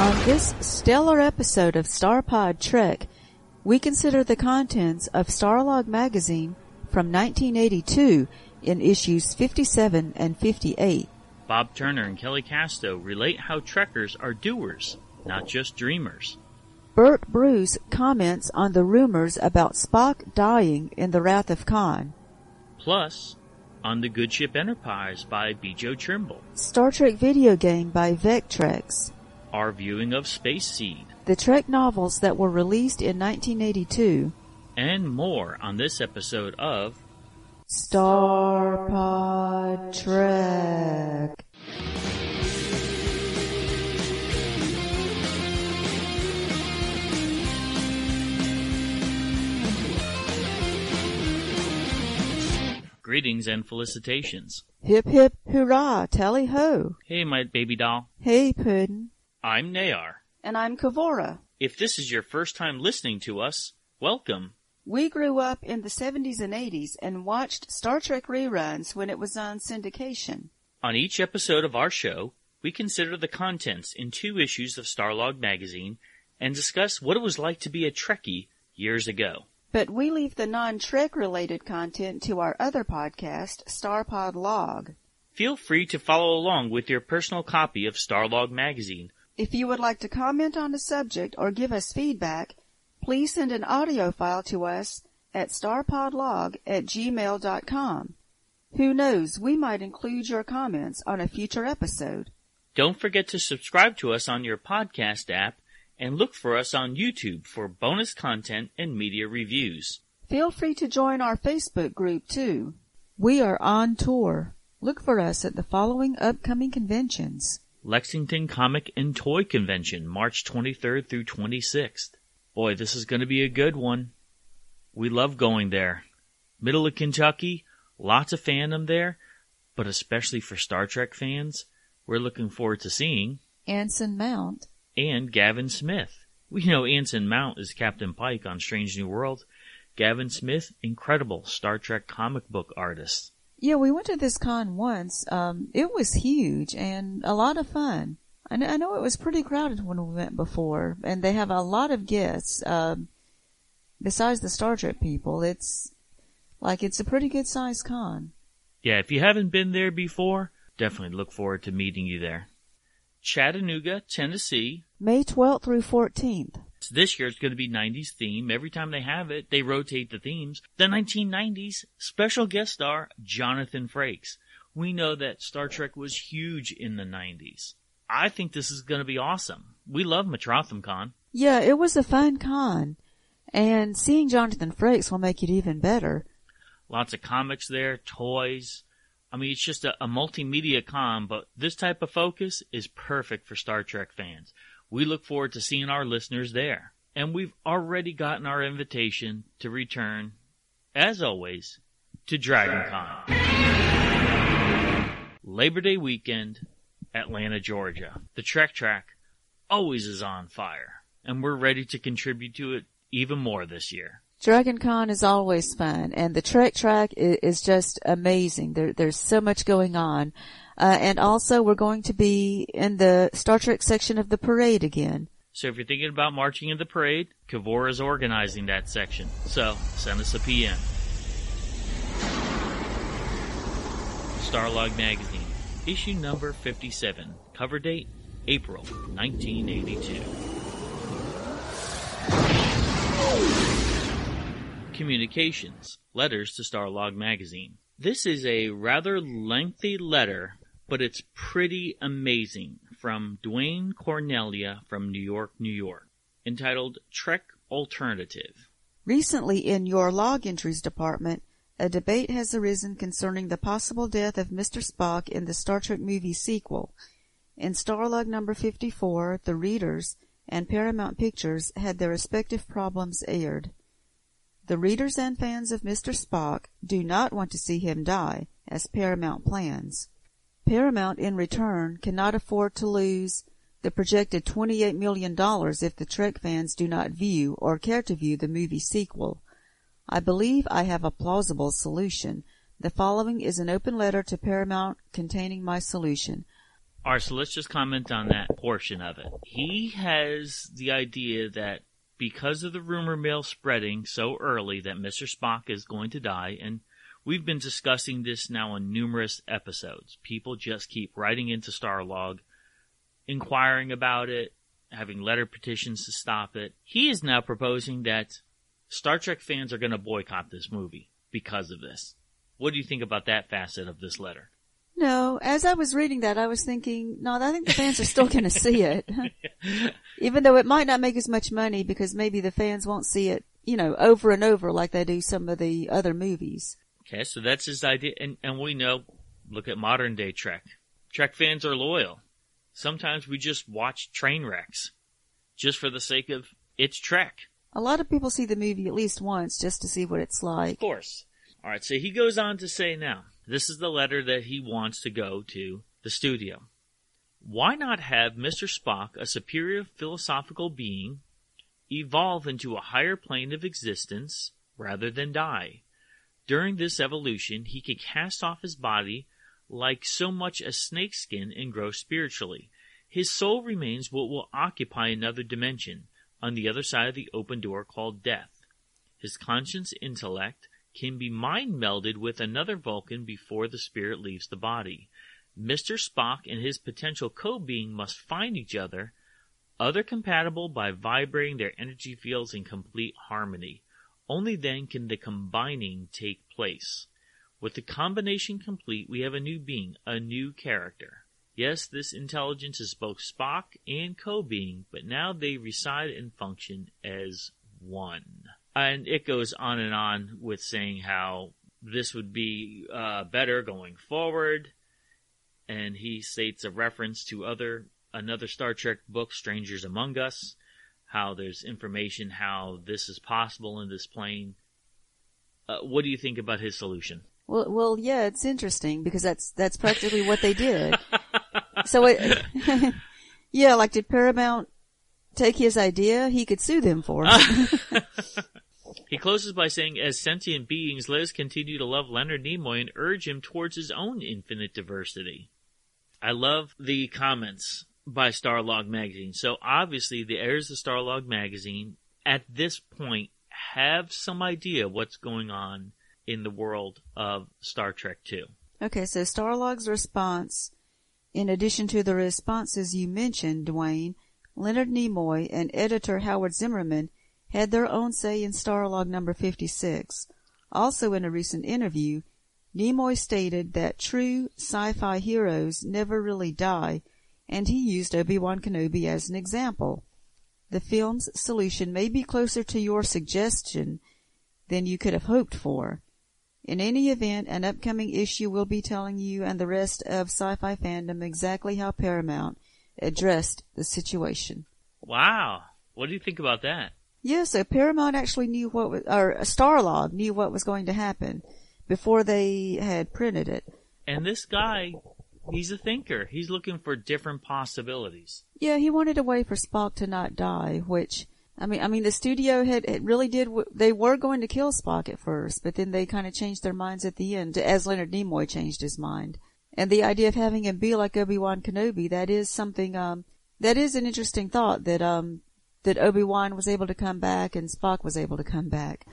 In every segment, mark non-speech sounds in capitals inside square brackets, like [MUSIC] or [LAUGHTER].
On this stellar episode of Starpod Trek, we consider the contents of Starlog magazine from 1982 in issues 57 and 58. Bob Turner and Kelly Casto relate how Trekkers are doers, not just dreamers. Bert Bruce comments on the rumors about Spock dying in The Wrath of Khan. Plus, on the Good Ship Enterprise by Bjo Trimble. Star Trek video game by Vectrex. Our viewing of Space Seed. The Trek novels that were released in 1982. And more on this episode of Starpod Trek. Greetings and felicitations. Hip hip hurrah, tally ho. Hey, my baby doll. Hey, Puddin'. I'm Nayar. And I'm Kavora. If this is your first time listening to us, welcome. We grew up in the 70s and 80s and watched Star Trek reruns when it was on syndication. On each episode of our show, we consider the contents in two issues of Starlog magazine and discuss what it was like to be a Trekkie years ago. But we leave the non-Trek related content to our other podcast, Starpod Log. Feel free to follow along with your personal copy of Starlog magazine. If you would like to comment on a subject or give us feedback, please send an audio file to us at starpodlog at gmail.com. Who knows, we might include your comments on a future episode. Don't forget to subscribe to us on your podcast app and look for us on YouTube for bonus content and media reviews. Feel free to join our Facebook group too. We are on tour. Look for us at the following upcoming conventions. Lexington Comic and Toy Convention, March 23rd through 26th. Boy, this is going to be a good one. We love going there. Middle of Kentucky, lots of fandom there, but especially for Star Trek fans, we're looking forward to seeing Anson Mount and Gavin Smith. We know Anson Mount is Captain Pike on Strange New World. Gavin Smith, incredible Star Trek comic book artist. Yeah, we went to this con once. Um, it was huge and a lot of fun. I know, I know it was pretty crowded when we went before, and they have a lot of guests. Um, besides the Star Trek people, it's like it's a pretty good sized con. Yeah, if you haven't been there before, definitely look forward to meeting you there. Chattanooga, Tennessee. May 12th through 14th. This year it's going to be 90s theme. Every time they have it, they rotate the themes. The 1990s special guest star, Jonathan Frakes. We know that Star Trek was huge in the 90s. I think this is going to be awesome. We love Metrotham Con. Yeah, it was a fun con. And seeing Jonathan Frakes will make it even better. Lots of comics there, toys. I mean, it's just a, a multimedia con, but this type of focus is perfect for Star Trek fans. We look forward to seeing our listeners there. And we've already gotten our invitation to return, as always, to DragonCon. Labor Day weekend, Atlanta, Georgia. The Trek Track always is on fire, and we're ready to contribute to it even more this year. DragonCon is always fun, and the Trek Track is, just amazing. There, there's so much going on. Uh, and also we're going to be in the Star Trek section of the parade again. So if you're thinking about marching in the parade, Kavor is organizing that section. So send us a PM. Starlog Magazine, issue number 57, cover date April 1982. Communications, letters to Starlog Magazine. This is a rather lengthy letter but it's pretty amazing from Dwayne Cornelia from New York, New York, entitled Trek Alternative. Recently in your log entries department, a debate has arisen concerning the possible death of Mr. Spock in the Star Trek movie sequel. In Starlog number 54, the readers and Paramount Pictures had their respective problems aired. The readers and fans of Mr. Spock do not want to see him die, as Paramount plans. Paramount in return cannot afford to lose the projected $28 million if the Trek fans do not view or care to view the movie sequel. I believe I have a plausible solution. The following is an open letter to Paramount containing my solution. All right, so let's just comment on that portion of it. He has the idea that because of the rumor mill spreading so early that Mr. Spock is going to die, and we've been discussing this now on numerous episodes. People just keep writing into Starlog, inquiring about it, having letter petitions to stop it. He is now proposing that Star Trek fans are going to boycott this movie because of this. What do you think about that facet of this letter? No, as I was reading that, I was thinking, no, I think the fans are still going to see it. [LAUGHS] [LAUGHS] Even though it might not make as much money because maybe the fans won't see it, you know, over and over like they do some of the other movies. Okay, so that's his idea. And, and we know, look at modern day Trek. Trek fans are loyal. Sometimes we just watch train wrecks just for the sake of it's Trek. A lot of people see the movie at least once just to see what it's like. Of course. All right, so he goes on to say now, this is the letter that he wants to go to the studio. Why not have Mr. Spock, a superior philosophical being, evolve into a higher plane of existence rather than die? During this evolution, he can cast off his body like so much as snakeskin and grow spiritually. His soul remains what will occupy another dimension, on the other side of the open door called death. His conscience intellect can be mind melded with another Vulcan before the spirit leaves the body. Mr. Spock and his potential co-being must find each other, other compatible by vibrating their energy fields in complete harmony. Only then can the combining take place. With the combination complete, we have a new being, a new character. Yes, this intelligence is both Spock and co-being, but now they reside and function as one and it goes on and on with saying how this would be uh, better going forward. And he states a reference to other another Star Trek book, Strangers Among Us, how there's information how this is possible in this plane. Uh, what do you think about his solution? Well, well, yeah, it's interesting because that's that's practically what they did. [LAUGHS] so it, [LAUGHS] yeah, like did Paramount take his idea? He could sue them for it. [LAUGHS] He closes by saying, as sentient beings, let us continue to love Leonard Nimoy and urge him towards his own infinite diversity. I love the comments by Starlog Magazine. So obviously the heirs of Starlog Magazine at this point have some idea what's going on in the world of Star Trek 2. Okay, so Starlog's response, in addition to the responses you mentioned, Dwayne, Leonard Nimoy and editor Howard Zimmerman had their own say in Starlog number 56. Also in a recent interview, Nimoy stated that true sci-fi heroes never really die, and he used Obi-Wan Kenobi as an example. The film's solution may be closer to your suggestion than you could have hoped for. In any event, an upcoming issue will be telling you and the rest of sci-fi fandom exactly how Paramount addressed the situation. Wow. What do you think about that? Yeah, so Paramount actually knew what was, or Starlog knew what was going to happen before they had printed it. And this guy, he's a thinker. He's looking for different possibilities. Yeah, he wanted a way for Spock to not die, which, I mean, I mean, the studio had, it really did, they were going to kill Spock at first, but then they kind of changed their minds at the end, as Leonard Nimoy changed his mind. And the idea of having him be like Obi-Wan Kenobi, that is something, um, that is an interesting thought that, um, that Obi-Wan was able to come back and Spock was able to come back.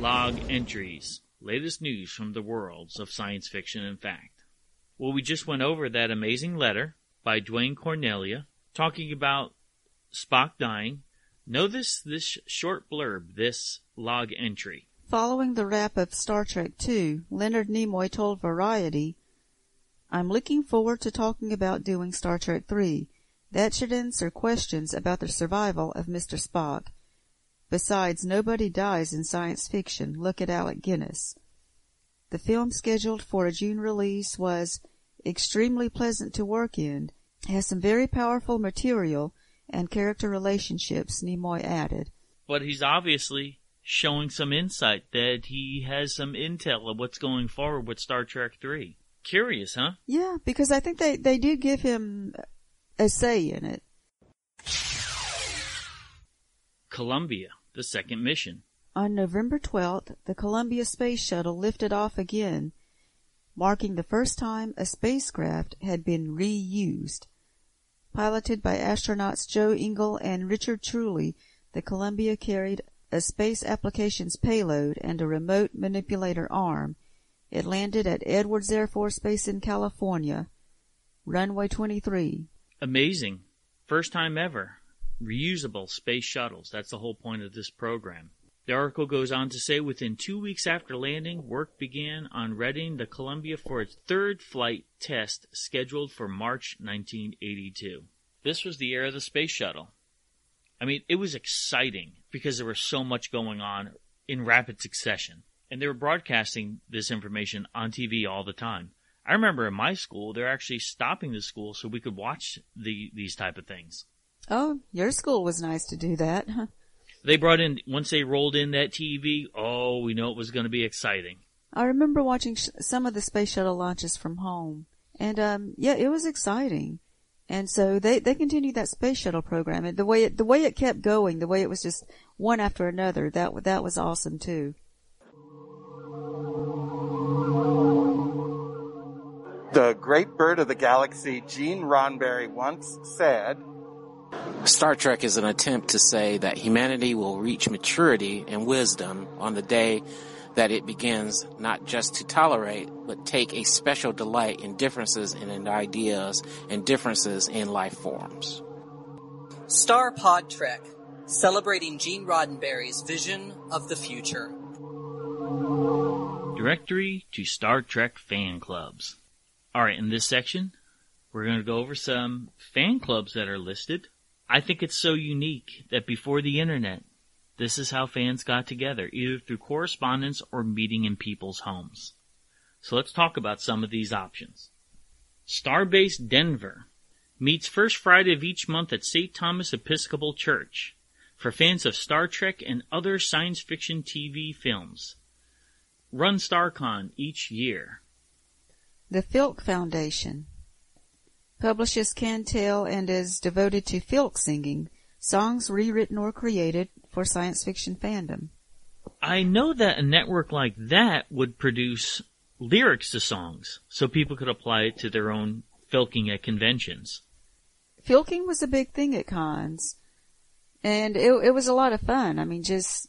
Log entries. Latest news from the worlds of science fiction and fact. Well, we just went over that amazing letter by Dwayne Cornelia talking about Spock dying. Notice this short blurb, this log entry. Following the wrap of Star Trek II, Leonard Nimoy told Variety, I'm looking forward to talking about doing Star Trek III. That should answer questions about the survival of Mr. Spock. Besides, nobody dies in science fiction. Look at Alec Guinness. The film scheduled for a June release was extremely pleasant to work in, has some very powerful material and character relationships, Nimoy added. But he's obviously showing some insight that he has some intel of what's going forward with Star Trek 3. Curious, huh? Yeah, because I think they, they do give him a say in it. Columbia, the second mission. On November 12th, the Columbia Space Shuttle lifted off again. marking the first time a spacecraft had been reused. Piloted by astronauts Joe Engle and Richard Truly, the Columbia carried a space applications payload and a remote manipulator arm. It landed at Edwards Air Force Base in California, runway 23. Amazing. First time ever. Reusable space shuttles. That's the whole point of this program. The article goes on to say within two weeks after landing, work began on readying the Columbia for its third flight test scheduled for March 1982. This was the era of the space shuttle. I mean, it was exciting because there was so much going on in rapid succession. And they were broadcasting this information on TV all the time. I remember in my school, they're actually stopping the school so we could watch the, these type of things. Oh, your school was nice to do that. They brought in, once they rolled in that TV, oh, we know it was going to be exciting. I remember watching sh- some of the space shuttle launches from home. And, um, yeah, it was exciting. And so they, they continued that space shuttle program and the way it, the way it kept going, the way it was just one after another, that, that was awesome too. The great bird of the galaxy, Gene Roddenberry, once said, Star Trek is an attempt to say that humanity will reach maturity and wisdom on the day that it begins not just to tolerate, but take a special delight in differences in ideas and differences in life forms. Star Pod Trek, celebrating Gene Roddenberry's vision of the future. Directory to Star Trek fan clubs. Alright, in this section, we're going to go over some fan clubs that are listed. I think it's so unique that before the internet, this is how fans got together, either through correspondence or meeting in people's homes. So let's talk about some of these options. Starbase Denver meets first Friday of each month at St. Thomas Episcopal Church for fans of Star Trek and other science fiction TV films. Run StarCon each year. The Filk Foundation publishes Cantel and is devoted to filk singing, songs rewritten or created for science fiction fandom. I know that a network like that would produce lyrics to songs so people could apply it to their own filking at conventions. Filking was a big thing at cons. And it, it was a lot of fun. I mean, just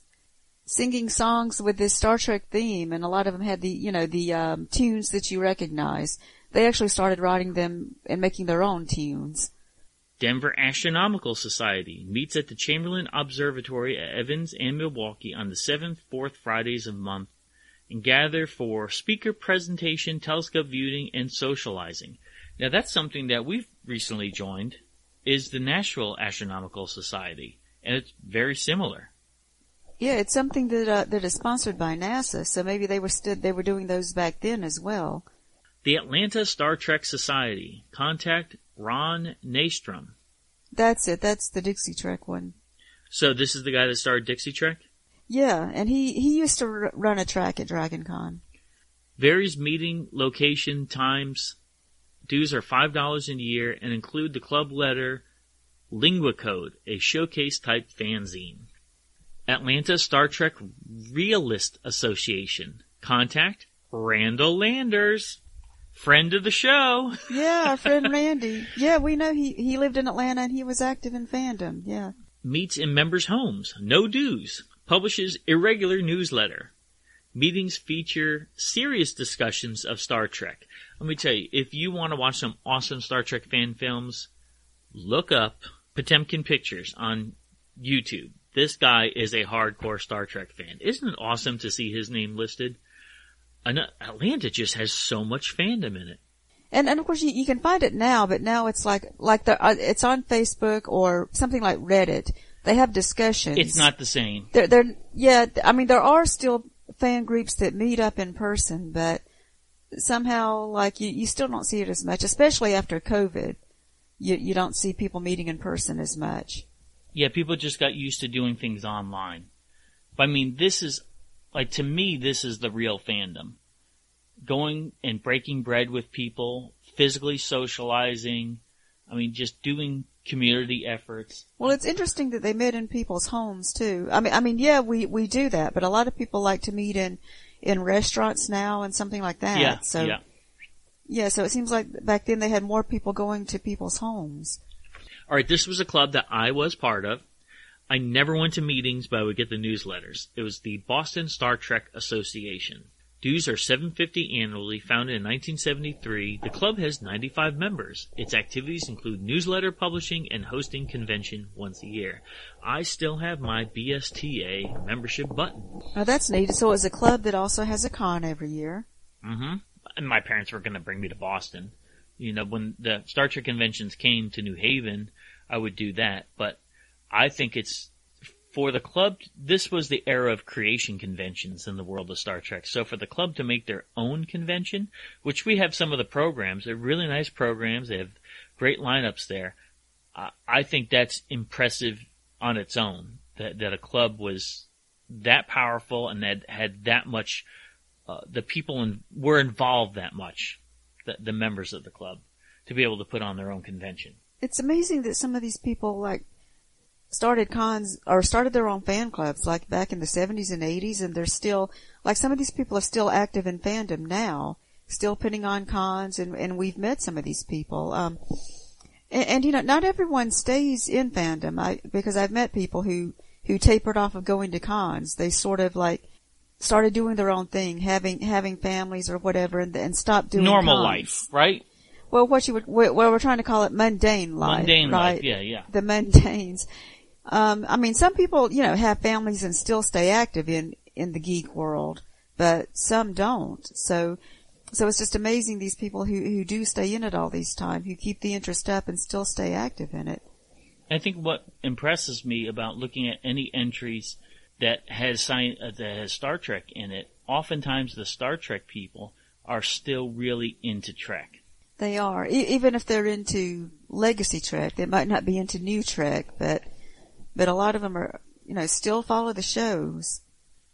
singing songs with this Star Trek theme and a lot of them had the, you know, the um, tunes that you recognize. They actually started writing them and making their own tunes. Denver Astronomical Society meets at the Chamberlin Observatory at Evans and Milwaukee on the seventh, fourth Fridays of month and gather for speaker presentation, telescope viewing, and socializing. Now that's something that we've recently joined is the Nashville Astronomical Society, and it's very similar. Yeah, it's something that uh, that is sponsored by NASA, so maybe they were st- they were doing those back then as well. The Atlanta Star Trek Society. Contact Ron Nystrom. That's it. That's the Dixie Trek one. So this is the guy that started Dixie Trek? Yeah, and he, he used to r- run a track at Dragon Con. Varies meeting location times. Dues are $5 a year and include the club letter Lingua Code, a showcase type fanzine. Atlanta Star Trek Realist Association. Contact Randall Landers. Friend of the show. [LAUGHS] Yeah, our friend Randy. Yeah, we know he, he lived in Atlanta and he was active in fandom. Yeah. Meets in members' homes. No dues. Publishes irregular newsletter. Meetings feature serious discussions of Star Trek. Let me tell you, if you want to watch some awesome Star Trek fan films, look up Potemkin Pictures on YouTube. This guy is a hardcore Star Trek fan. Isn't it awesome to see his name listed? And Atlanta just has so much fandom in it. And, and of course you, you can find it now, but now it's like, like the, uh, it's on Facebook or something like Reddit. They have discussions. It's not the same. They're, they're, yeah, I mean, there are still fan groups that meet up in person, but somehow, like, you, you still don't see it as much, especially after COVID. You, you don't see people meeting in person as much. Yeah, people just got used to doing things online. But I mean, this is, like, to me, this is the real fandom. Going and breaking bread with people, physically socializing, I mean, just doing community efforts. Well, it's interesting that they met in people's homes too. I mean, I mean, yeah, we, we do that, but a lot of people like to meet in, in restaurants now and something like that. Yeah, so, yeah. Yeah, so it seems like back then they had more people going to people's homes. All right, this was a club that I was part of. I never went to meetings, but I would get the newsletters. It was the Boston Star Trek Association. Dues are 750 annually, founded in 1973. The club has 95 members. Its activities include newsletter publishing and hosting convention once a year. I still have my BSTA membership button. Oh, that's neat. So it's a club that also has a con every year. Mm-hmm. And my parents were going to bring me to Boston. You know, when the Star Trek conventions came to New Haven, I would do that. But I think it's for the club. This was the era of creation conventions in the world of Star Trek. So for the club to make their own convention, which we have some of the programs, they're really nice programs. They have great lineups there. I think that's impressive on its own. That that a club was that powerful and that had that much. Uh, the people in, were involved that much, the, the members of the club, to be able to put on their own convention. It's amazing that some of these people like started cons or started their own fan clubs like back in the 70s and 80s and they're still like some of these people are still active in fandom now still putting on cons and and we've met some of these people um and, and you know not everyone stays in fandom I because I've met people who who tapered off of going to cons they sort of like started doing their own thing having having families or whatever and and stopped doing Normal cons. life, right? well what you would well we're trying to call it mundane life Mundane right life, yeah, yeah. the mundanes. Um, I mean, some people, you know, have families and still stay active in, in the geek world, but some don't. So, so it's just amazing these people who, who do stay in it all these time, who keep the interest up and still stay active in it. I think what impresses me about looking at any entries that has sci- uh, that has Star Trek in it, oftentimes the Star Trek people are still really into Trek. They are, e- even if they're into legacy Trek, they might not be into new Trek, but, but a lot of them are, you know, still follow the shows.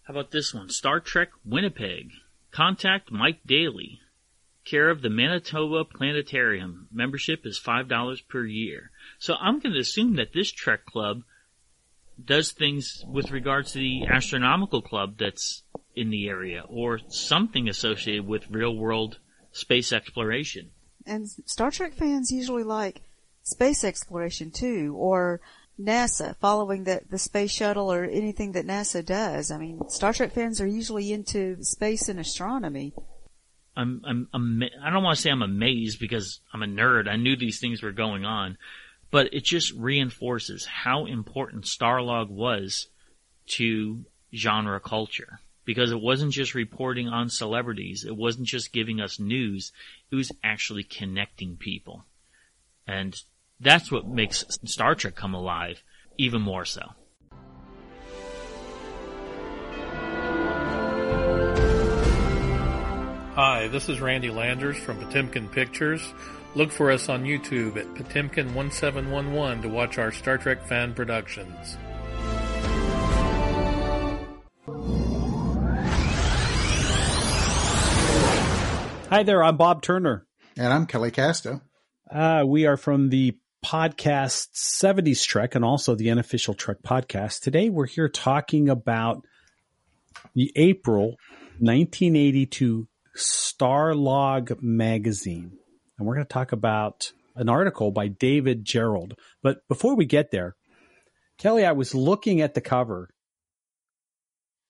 How about this one? Star Trek Winnipeg. Contact Mike Daly. Care of the Manitoba Planetarium. Membership is $5 per year. So I'm going to assume that this Trek club does things with regards to the astronomical club that's in the area or something associated with real world space exploration. And Star Trek fans usually like space exploration too, or NASA, following the, the space shuttle or anything that NASA does. I mean, Star Trek fans are usually into space and astronomy. I'm, I'm, ama- I don't want to say I'm amazed because I'm a nerd. I knew these things were going on, but it just reinforces how important Starlog was to genre culture. Because it wasn't just reporting on celebrities. It wasn't just giving us news. It was actually connecting people. And that's what makes Star Trek come alive even more so. Hi, this is Randy Landers from Potemkin Pictures. Look for us on YouTube at Potemkin1711 to watch our Star Trek fan productions. Hi there, I'm Bob Turner. And I'm Kelly Casto. Uh, we are from the podcast 70s Trek and also the unofficial Trek podcast. Today we're here talking about the April 1982 Starlog magazine. And we're going to talk about an article by David Gerrold. But before we get there, Kelly, I was looking at the cover.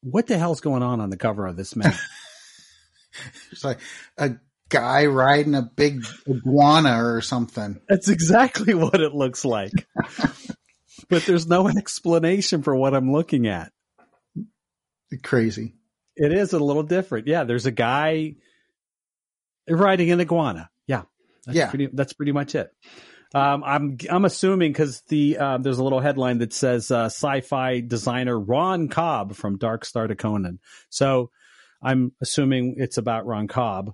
What the hell's going on on the cover of this mag? [LAUGHS] It's like a guy riding a big iguana or something. That's exactly [LAUGHS] what it looks like. [LAUGHS] but there's no explanation for what I'm looking at. Crazy. It is a little different. Yeah, there's a guy riding an iguana. Yeah. That's Yeah. Pretty, that's pretty much it. Um, I'm I'm assuming because the uh, there's a little headline that says uh, sci-fi designer Ron Cobb from Dark Star to Conan. So I'm assuming it's about Ron Cobb.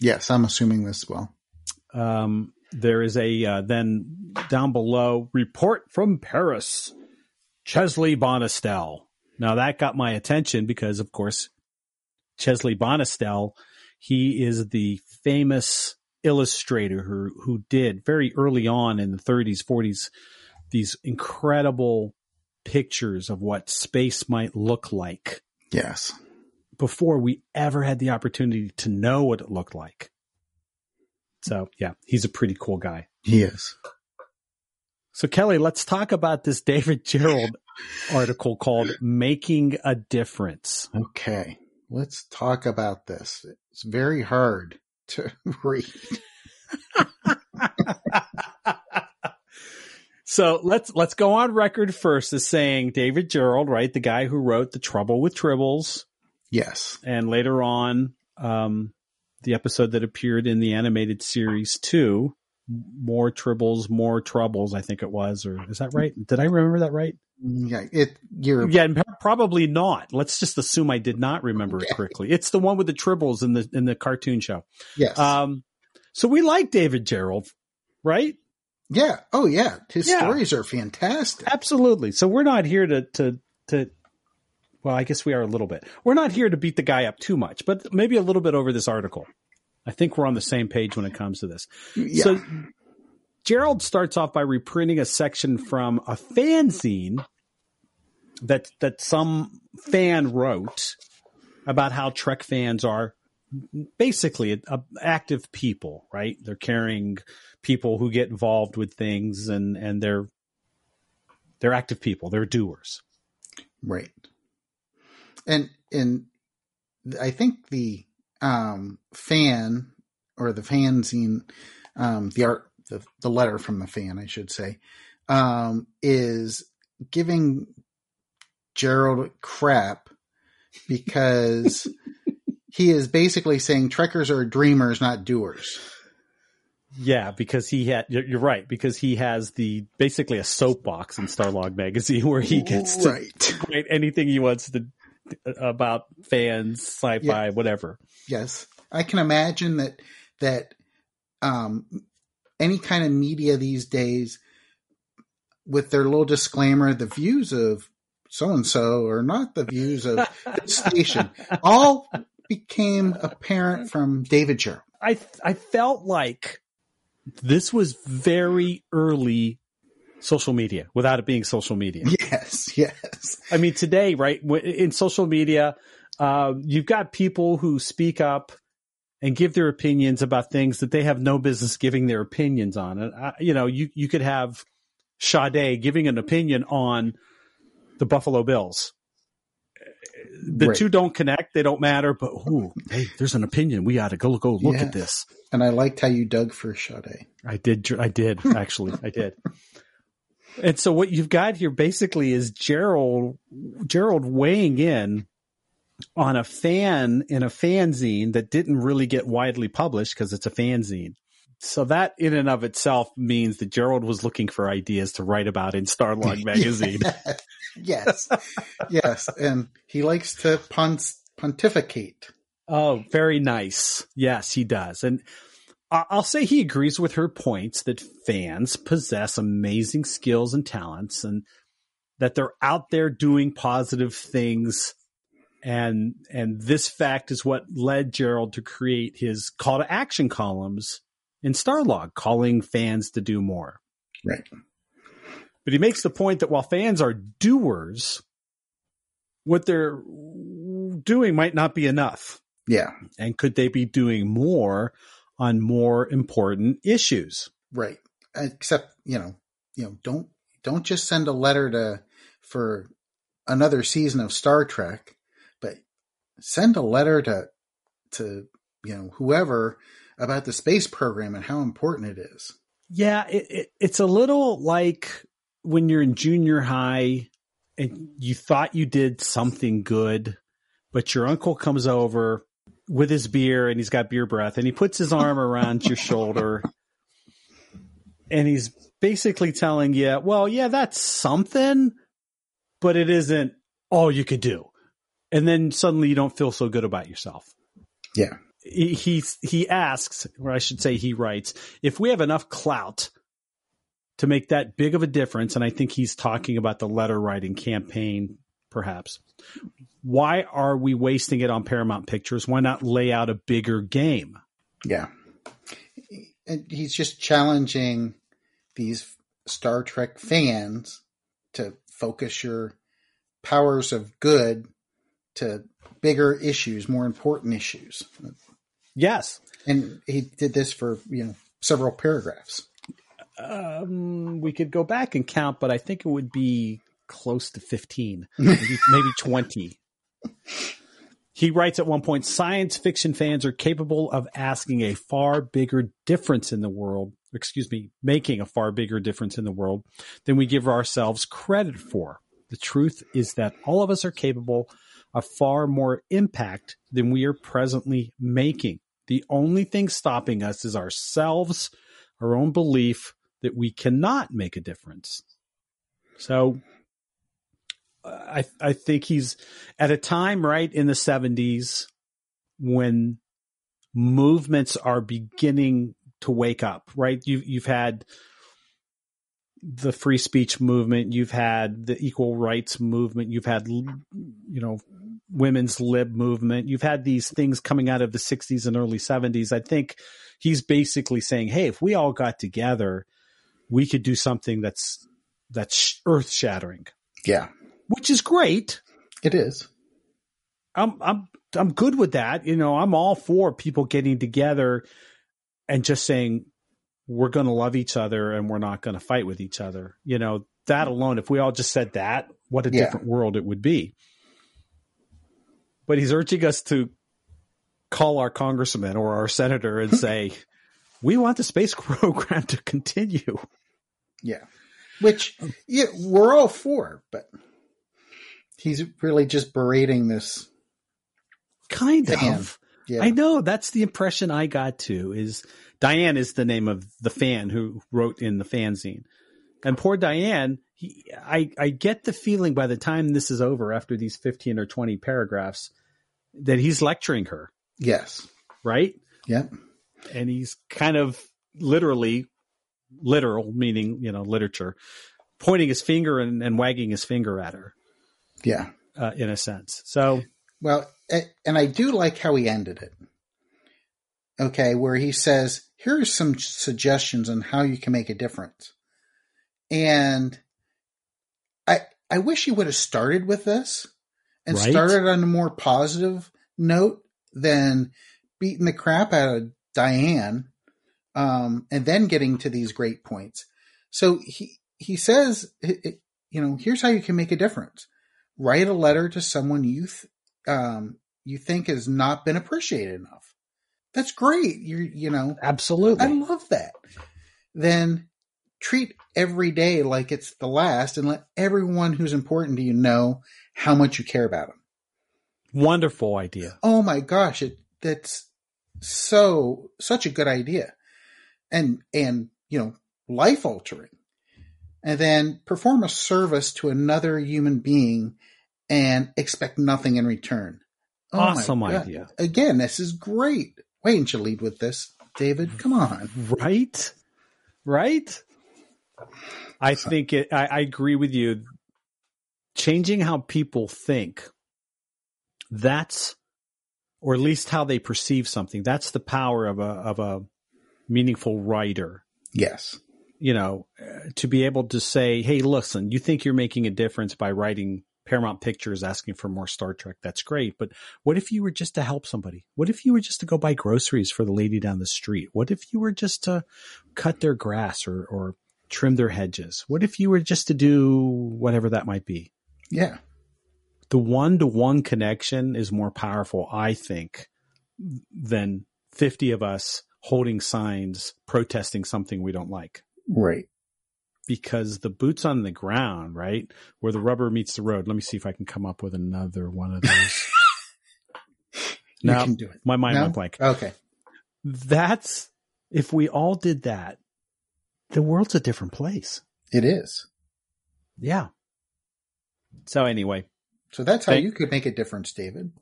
Yes, I'm assuming this well. Um, there is a uh, then down below report from Paris, Chesley Bonestell. Now that got my attention because, of course, Chesley Bonestell, he is the famous illustrator who who did very early on in the 30s, 40s these incredible pictures of what space might look like Yes. Before we ever had the opportunity to know what it looked like. So yeah, he's a pretty cool guy. He is. So Kelly, let's talk about this David Gerrold [LAUGHS] article called "Making a Difference." Okay, let's talk about this. It's very hard to [LAUGHS] read. [LAUGHS] so let's let's go on record first as saying David Gerrold, right, the guy who wrote "The Trouble with Tribbles," Yes. and later on, um, the episode that appeared in the animated series too, "More Tribbles, More Troubles." I think it was, or is that right? Did I remember that right? Yeah. It. You're. Yeah, and probably not. Let's just assume I did not remember it correctly. It's the one with the Tribbles in the in the cartoon show. Yes. Um, so we like David Gerrold, right? yeah. Oh, yeah. His Yeah. stories are fantastic. Absolutely. So we're not here to to to. Well, I guess we are a little bit. We're not here to beat the guy up too much, but maybe a little bit over this article. I think we're on the same page when it comes to this. Yeah. So Gerrold starts off by reprinting a section from a fanzine that that some fan wrote about how Trek fans are basically a, a active people, right? They're carrying people who get involved with things and and they're they're active people, they're doers. Right. And and I think the um fan or the fanzine um the art the the letter from the fan I should say um is giving Gerrold crap because [LAUGHS] he is basically saying trekkers are dreamers not doers. Yeah, because he had you're right, because he has the basically a soapbox in Starlog magazine [LAUGHS] where he gets to right. write anything he wants to about fans, sci-fi, whatever. Yes, I can imagine that that um, any kind of media these days, with their little disclaimer, the views of so and so are not the views of the [LAUGHS] station, all became apparent from David Gerrold. I I felt like this was very early social media without it being social media. Yes, [LAUGHS] yes, I mean, today, right, in social media, uh, you've got people who speak up and give their opinions about things that they have no business giving their opinions on. And, uh, you know, you, you could have Sade giving an opinion on the Buffalo Bills. The Right. two don't connect. They don't matter, but ooh, hey, there's an opinion. We ought to go, go look Yes. at this. and I liked how you dug for Sade. I did. I did actually. I did. [LAUGHS] And so what you've got here basically is Gerrold, Gerrold weighing in on a fan in a fanzine that didn't really get widely published because it's a fanzine. So that in and of itself means that Gerrold was looking for ideas to write about in Starlog [LAUGHS] magazine. [LAUGHS] yes, yes, and he likes to pon- pontificate. Oh, very nice. Yes, he does. And I'll say he agrees with her points that fans possess amazing skills and talents and that they're out there doing positive things. And, and this fact is what led Gerrold to create his call to action columns in Starlog, calling fans to do more. Right. But he makes the point that while fans are doers, what they're doing might not be enough. Yeah. And could they be doing more on more important issues? Right. Except, you know, you know, don't don't just send a letter to for another season of Star Trek, but send a letter to to you know whoever about the space program and how important it is. Yeah, it, it, it's a little like when you're in junior high and you thought you did something good, but your uncle comes over with his beer and he's got beer breath and he puts his arm around your shoulder and he's basically telling you, well, yeah, that's something, but it isn't all you could do. And then suddenly you don't feel so good about yourself. Yeah. He, he, he asks, or I should say he writes, if we have enough clout to make that big of a difference, and I think he's talking about the letter writing campaign, perhaps. Why are we wasting it on Paramount Pictures? Why not lay out a bigger game? Yeah. And he's just challenging these Star Trek fans to focus your powers of good to bigger issues, more important issues. Yes. And he did this for, you know, several paragraphs. Um, we could go back and count, but I think it would be close to 15, [LAUGHS] maybe, maybe 20. He writes at one point science fiction fans are capable of asking a far bigger difference in the world, excuse me, making a far bigger difference in the world than we give ourselves credit for. The truth is that all of us are capable of far more impact than we are presently making. The only thing stopping us is ourselves, our own belief that we cannot make a difference. So I I think he's at a time right in the 70s when movements are beginning to wake up, right? You you've had the free speech movement, you've had the equal rights movement, you've had you know women's lib movement, you've had these things coming out of the 60s and early 70s. I think he's basically saying, "Hey, if we all got together, we could do something that's that's earth-shattering." Yeah. Which is great. It is. I'm I'm I'm good with that. You know, I'm all for people getting together and just saying we're going to love each other and we're not going to fight with each other. You know, that alone if we all just said that, what a Yeah. different world it would be. But he's urging us to call our congressman or our senator and [LAUGHS] say, "We want the space [LAUGHS] program to continue." Yeah. Which yeah, we're all for, but he's really just berating this. Kind Fan. of. Yeah. I know that's the impression I got too. Is Diane is the name of the fan who wrote in the fanzine, and poor Diane. He, I I get the feeling by the time this is over, after these fifteen or twenty paragraphs, that he's lecturing her, Yes. right? Yeah. And he's kind of literally, literal meaning you know literature, pointing his finger and, and wagging his finger at her, Yeah. uh, in a sense. So Well, and I do like how he ended it. Okay, where he says, "Here are some suggestions on how you can make a difference." And I I wish he would have started with this and Right. started on a more positive note than beating the crap out of Diane um, and then getting to these great points. So he he says, you know, here's how you can make a difference. Write a letter to someone you th- um, you think has not been appreciated enough. That's great. You you know, absolutely, I love that. Then treat every day like it's the last, and let everyone who's important to you know how much you care about them. wonderful idea. Oh my gosh, it that's so such a good idea, and and you know, life altering. And then perform a service to another human being and expect nothing in return. Oh Awesome idea. Again, this is great. Why didn't you lead with this, David? Come on. Right? Right? I think it, I, I agree with you. Changing how people think, that's, or at least how they perceive something, that's the power of a, of a meaningful writer. Yes. You know, to be able to say, hey, listen, you think you're making a difference by writing Paramount Pictures asking for more Star Trek. That's great. But what if you were just to help somebody? What if you were just to go buy groceries for the lady down the street? What if you were just to cut their grass or, or trim their hedges? What if you were just to do whatever that might be? Yeah. The one to one connection is more powerful, I think, than 50 of us holding signs protesting something we don't like Right. Because the boots on the ground, right, where the rubber meets the road. Let me see if I can come up with another one of those. [LAUGHS] [LAUGHS] No, can do it. my mind No? went blank. Okay. That's if we all did that, the world's a different place. It is. Yeah. So anyway, So that's how Thank- you could make a difference, David.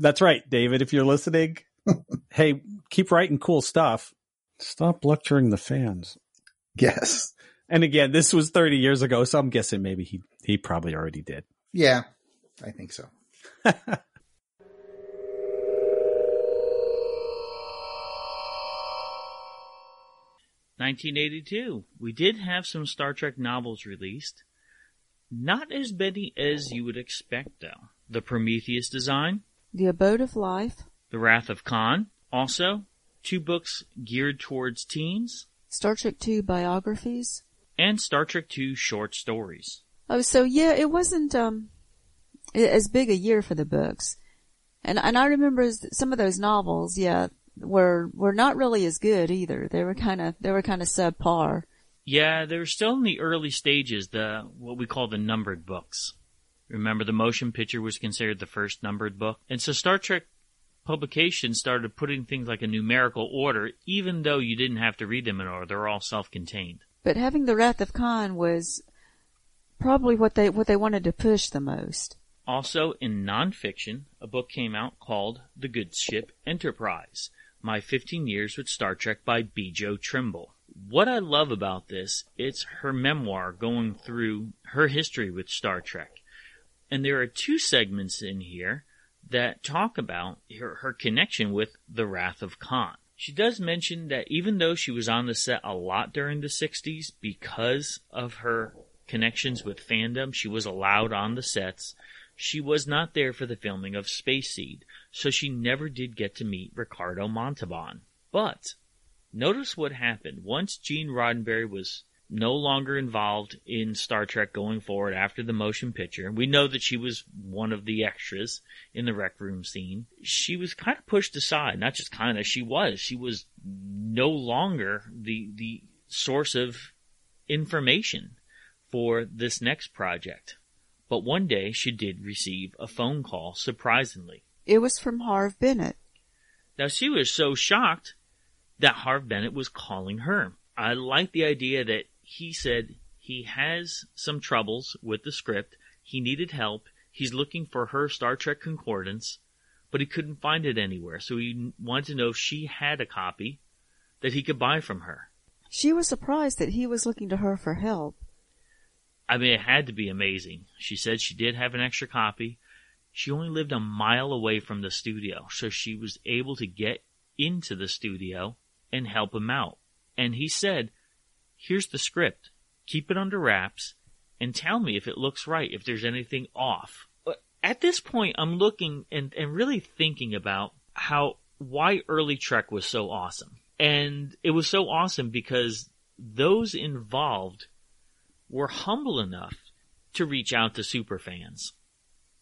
that's right, David. If you're listening, [LAUGHS] hey, keep writing cool stuff. Stop lecturing the fans. Yes. And again, this was 30 years ago, so I'm guessing maybe he he probably already did. Yeah, I think so. [LAUGHS] 1982. We did have some Star Trek novels released. Not as many as you would expect, though. The Prometheus design, The Abode of Life, The Wrath of Khan, Also, two books geared towards teens Star Trek II biographies. And Star Trek II short stories. Oh, so yeah, it wasn't um as big a year for the books, and and I remember some of those novels, yeah, were were not really as good either. They were kind of they were kind of subpar. Yeah, they were still in the early stages, the what we call the numbered books. Remember, the motion picture was considered the first numbered book, and so Star Trek publications started putting things like a numerical order, even though you didn't have to read them in order; they're all self-contained. But having the Wrath of Khan was probably what they what they wanted to push the most. Also, in nonfiction, a book came out called The Good Ship Enterprise My 15 Years with Star Trek by Bjo Trimble. What I love about this, it's her memoir going through her history with Star Trek. And there are two segments in here that talk about her, her connection with The Wrath of Khan. She does mention that even though she was on the set a lot during the 60s because of her connections with fandom, she was allowed on the sets. She was not there for the filming of Space Seed, so she never did get to meet Ricardo Montalban. But notice what happened once Gene Roddenberry was no longer involved in Star Trek going forward after the motion picture. We know that she was one of the extras in the rec room scene. She was kind of pushed aside, not just kind of, she was. She was no longer the the source of information for this next project. But one day she did receive a phone call, surprisingly. It was from Harve Bennett. Now she was so shocked that Harve Bennett was calling her. I like the idea that he said he has some troubles with the script. He needed help. He's looking for her Star Trek concordance, but he couldn't find it anywhere. So he wanted to know if she had a copy that he could buy from her. She was surprised that he was looking to her for help. I mean, it had to be amazing. She said she did have an extra copy. She only lived a mile away from the studio, so she was able to get into the studio and help him out. And he said, Here's the script. Keep it under wraps and tell me if it looks right, if there's anything off. At this point, I'm looking and, and really thinking about how, why early Trek was so awesome. And it was so awesome because those involved were humble enough to reach out to superfans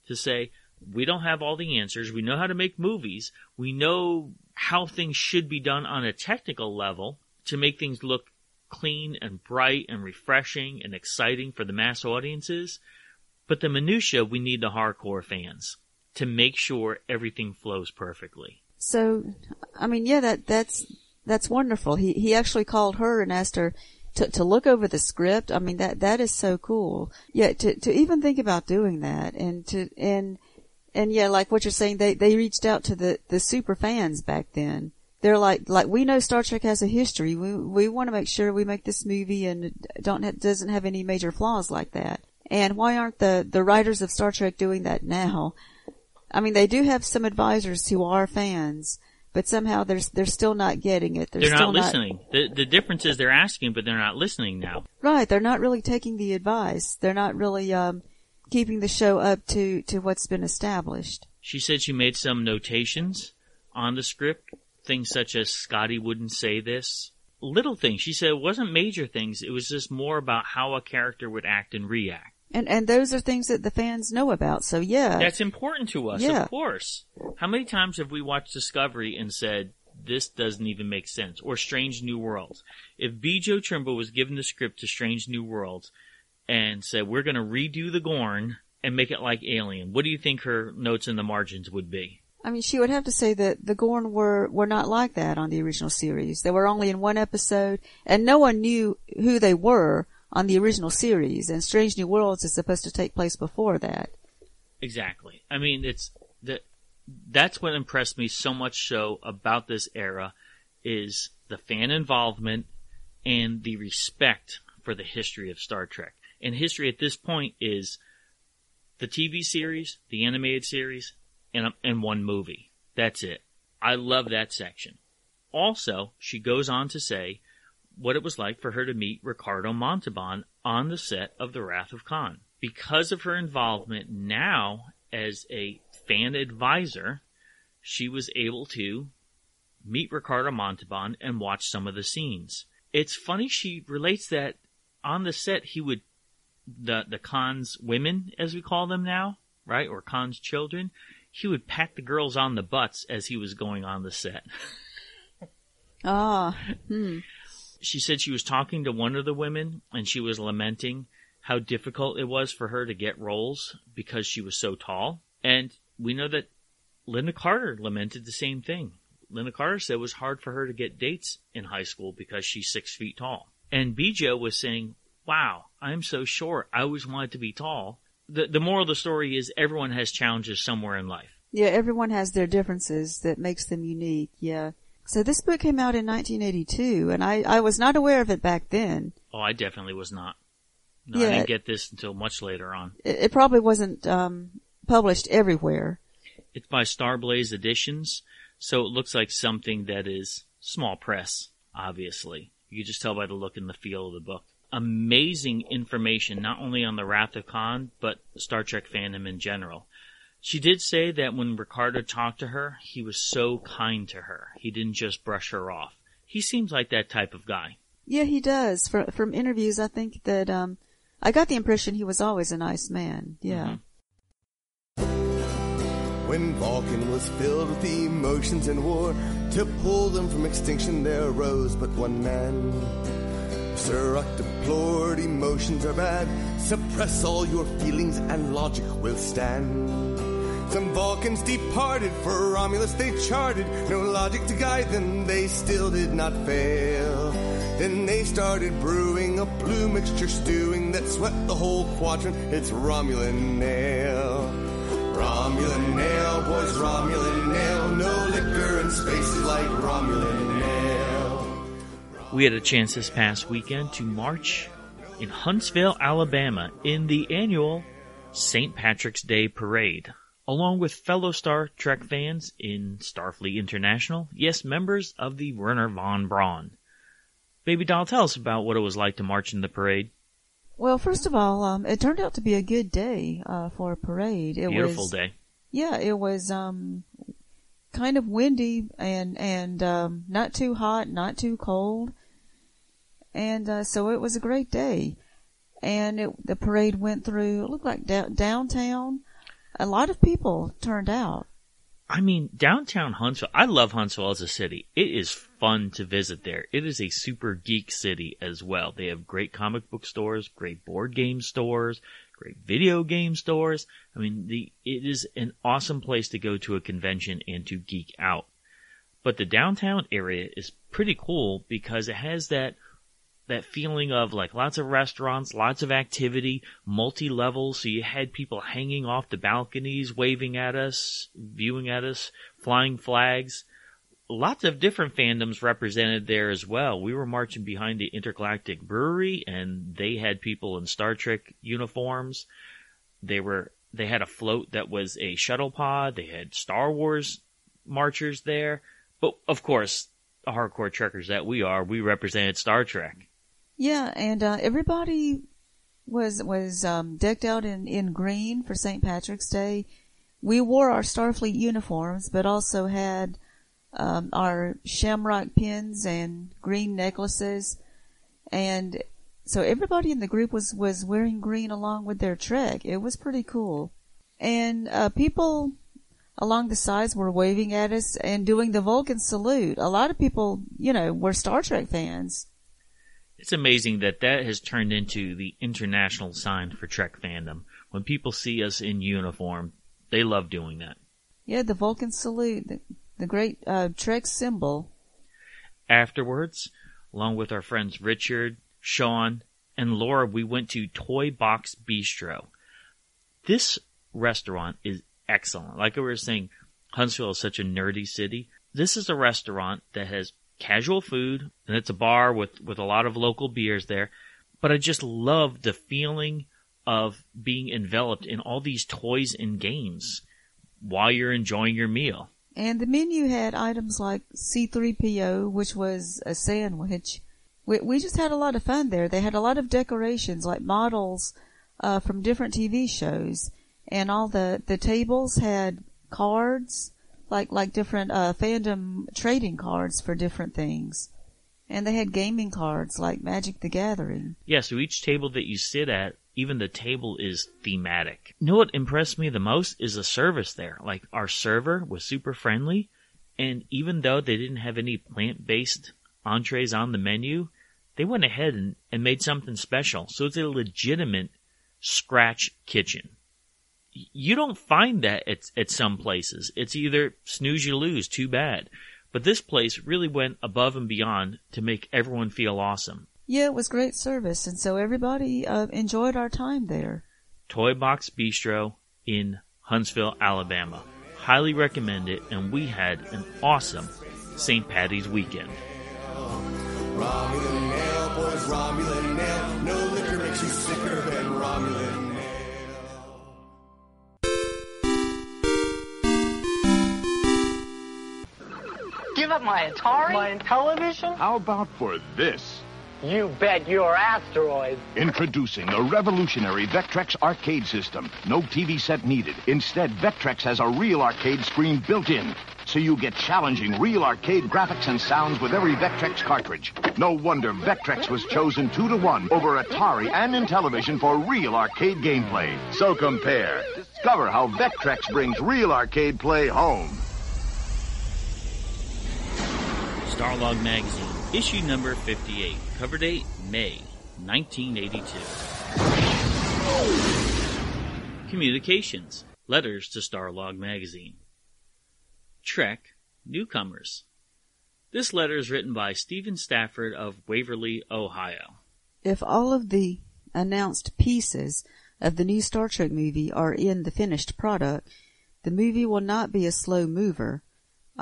to say, we don't have all the answers. We know how to make movies. We know how things should be done on a technical level to make things look clean and bright and refreshing and exciting for the mass audiences. But the minutia, we need the hardcore fans to make sure everything flows perfectly. So, I mean, yeah, that that's that's wonderful. He he actually called her and asked her to to look over the script. I mean, that that is so cool. Yeah, to to even think about doing that and to and and yeah, like what you're saying, they they reached out to the the super fans back then. They're like like we know Star Trek has a history. We we want to make sure we make this movie and don't have, doesn't have any major flaws like that. And why aren't the the writers of Star Trek doing that now? I mean, they do have some advisors who are fans, but somehow they're they're still not getting it. They're, They're still not listening. The the difference is they're asking, but they're not listening now. right. They're not really taking the advice. They're not really um, keeping the show up to to what's been established. She said she made some notations on the script, things such as Scotty wouldn't say this. Little things. She said it wasn't major things. It was just more about how a character would act and react. And and those are things that the fans know about. So yeah, That's important to us, Yeah. of course. How many times have we watched Discovery and said, this doesn't even make sense? Or Strange New Worlds. If Bjo Trimble was given the script to Strange New Worlds and said, we're going to redo the Gorn and make it like Alien, what do you think her notes in the margins would be? I mean, she would have to say that the Gorn were were not like that on the original series. They were only in one episode, and no one knew who they were on the original series. And Strange New Worlds is supposed to take place before that. Exactly. I mean, it's that that's what impressed me so much so about this era is the fan involvement and the respect for the history of Star Trek. And history at this point is the TV series, the animated series, and and one movie. That's it. I love that section. Also, she goes on to say what it was like for her to meet Ricardo Montalban on the set of The Wrath of Khan. Because of her involvement now as a fan advisor, she was able to meet Ricardo Montalban and watch some of the scenes. It's funny she relates that on the set he would the the Khan's women as we call them now, right? Or Khan's children, he would pat the girls on the butts as he was going on the set. [LAUGHS] Ah, hmm. She said she was talking to one of the women and she was lamenting how difficult it was for her to get roles because she was so tall. And we know that Lynda Carter lamented the same thing. Lynda Carter said it was hard for her to get dates in high school because she's six feet tall. And Bjo was saying, wow, I'm so short. I always wanted to be tall. The, the moral of the story is everyone has challenges somewhere in life. Yeah, everyone has their differences that makes them unique. Yeah. So this book came out in 1982 and I, I was not aware of it back then. Oh, I definitely was not. No, Yeah. I didn't get this until much later on. It, it probably wasn't, um, published everywhere. It's by Starblaze Editions, so it looks like something that is small press, obviously. You can just tell by the look and the feel of the book. Amazing information, not only on the Wrath of Khan, but Star Trek fandom in general. She did say that when Ricardo talked to her, he was so kind to her. He didn't just brush her off. He seems like that type of guy. Yeah, he does. From, from interviews, I think that, um, I got the impression he was always a nice man. Yeah. When Vulcan was filled with emotions and war, to pull them from extinction there arose but one man. Surak deplored emotions are bad. Suppress all your feelings and logic will stand. Some Vulcans departed for Romulus they charted. No logic to guide them, they still did not fail. Then they started brewing a blue mixture stewing that swept the whole quadrant. It's Romulan ale. Romulan ale, boys, Romulan ale. No liquor in spaces like Romulan. We had a chance this past weekend to march in Huntsville, Alabama in the annual St. Patrick's Day Parade, along with fellow Star Trek fans in Starfleet International, yes, members of the Wernher von Braun. Baby Doll, tell us about what it was like to march in the parade. Well, first of all, um, it turned out to be a good day, uh, for a parade. It Beautiful was, day. Yeah, it was, um, kind of windy and, and, um, not too hot, not too cold. And, uh, so it was a great day. And it, the parade went through, it looked like da- downtown. A lot of people turned out. I mean, downtown Huntsville, I love Huntsville as a city. It is fun to visit there. It is a super geek city as well. They have great comic book stores, great board game stores, great video game stores. I mean, the, it is an awesome place to go to a convention and to geek out. But the downtown area is pretty cool because it has that that feeling of like lots of restaurants, lots of activity, multi-level. So you had people hanging off the balconies, waving at us, viewing at us, flying flags. Lots of different fandoms represented there as well. We were marching behind the Intergalactic Brewery and they had people in Star Trek uniforms. They were, they had a float that was a shuttle pod. They had Star Wars marchers there. But of course, the hardcore trekkers that we are, we represented Star Trek. Yeah, and, uh, everybody was, was, um, decked out in, in green for St. Patrick's Day. We wore our Starfleet uniforms, but also had, um, our shamrock pins and green necklaces. And so everybody in the group was, was wearing green along with their trek. It was pretty cool. And, uh, people along the sides were waving at us and doing the Vulcan salute. A lot of people, you know, were Star Trek fans. It's amazing that that has turned into the international sign for Trek fandom. When people see us in uniform, they love doing that. Yeah, the Vulcan salute, the, the great, uh, Trek symbol. Afterwards, along with our friends Richard, Sean, and Laura, we went to Toy Box Bistro. This restaurant is excellent. Like I was saying, Huntsville is such a nerdy city. This is a restaurant that has casual food and it's a bar with, with a lot of local beers there. But I just love the feeling of being enveloped in all these toys and games while you're enjoying your meal. And the menu had items like C3PO, which was a sandwich. We, we just had a lot of fun there. They had a lot of decorations, like models, uh, from different TV shows. And all the, the tables had cards, like like different uh, fandom trading cards for different things, and they had gaming cards like Magic the Gathering. Yeah, so each table that you sit at, even the table is thematic. You know what impressed me the most is the service there. Like our server was super friendly, and even though they didn't have any plant-based entrees on the menu, they went ahead and, and made something special. So it's a legitimate scratch kitchen you don't find that at, at some places. It's either snooze you lose, too bad. But this place really went above and beyond to make everyone feel awesome. Yeah, it was great service, and so everybody uh, enjoyed our time there. Toy Box Bistro in Huntsville, Alabama. Highly recommend it, and we had an awesome St. Patty's weekend. Romulan up my Atari? My television? How about for this? You bet your asteroid. Introducing the revolutionary Vectrex arcade system. No TV set needed. Instead, Vectrex has a real arcade screen built in. So you get challenging real arcade graphics and sounds with every Vectrex cartridge. No wonder Vectrex was chosen two to one over Atari and Intellivision for real arcade gameplay. So compare. Discover how Vectrex brings real arcade play home. Starlog Magazine, issue number 58, cover date May 1982. Communications, letters to Starlog Magazine. Trek, newcomers. This letter is written by Stephen Stafford of Waverly, Ohio. If all of the announced pieces of the new Star Trek movie are in the finished product, the movie will not be a slow mover,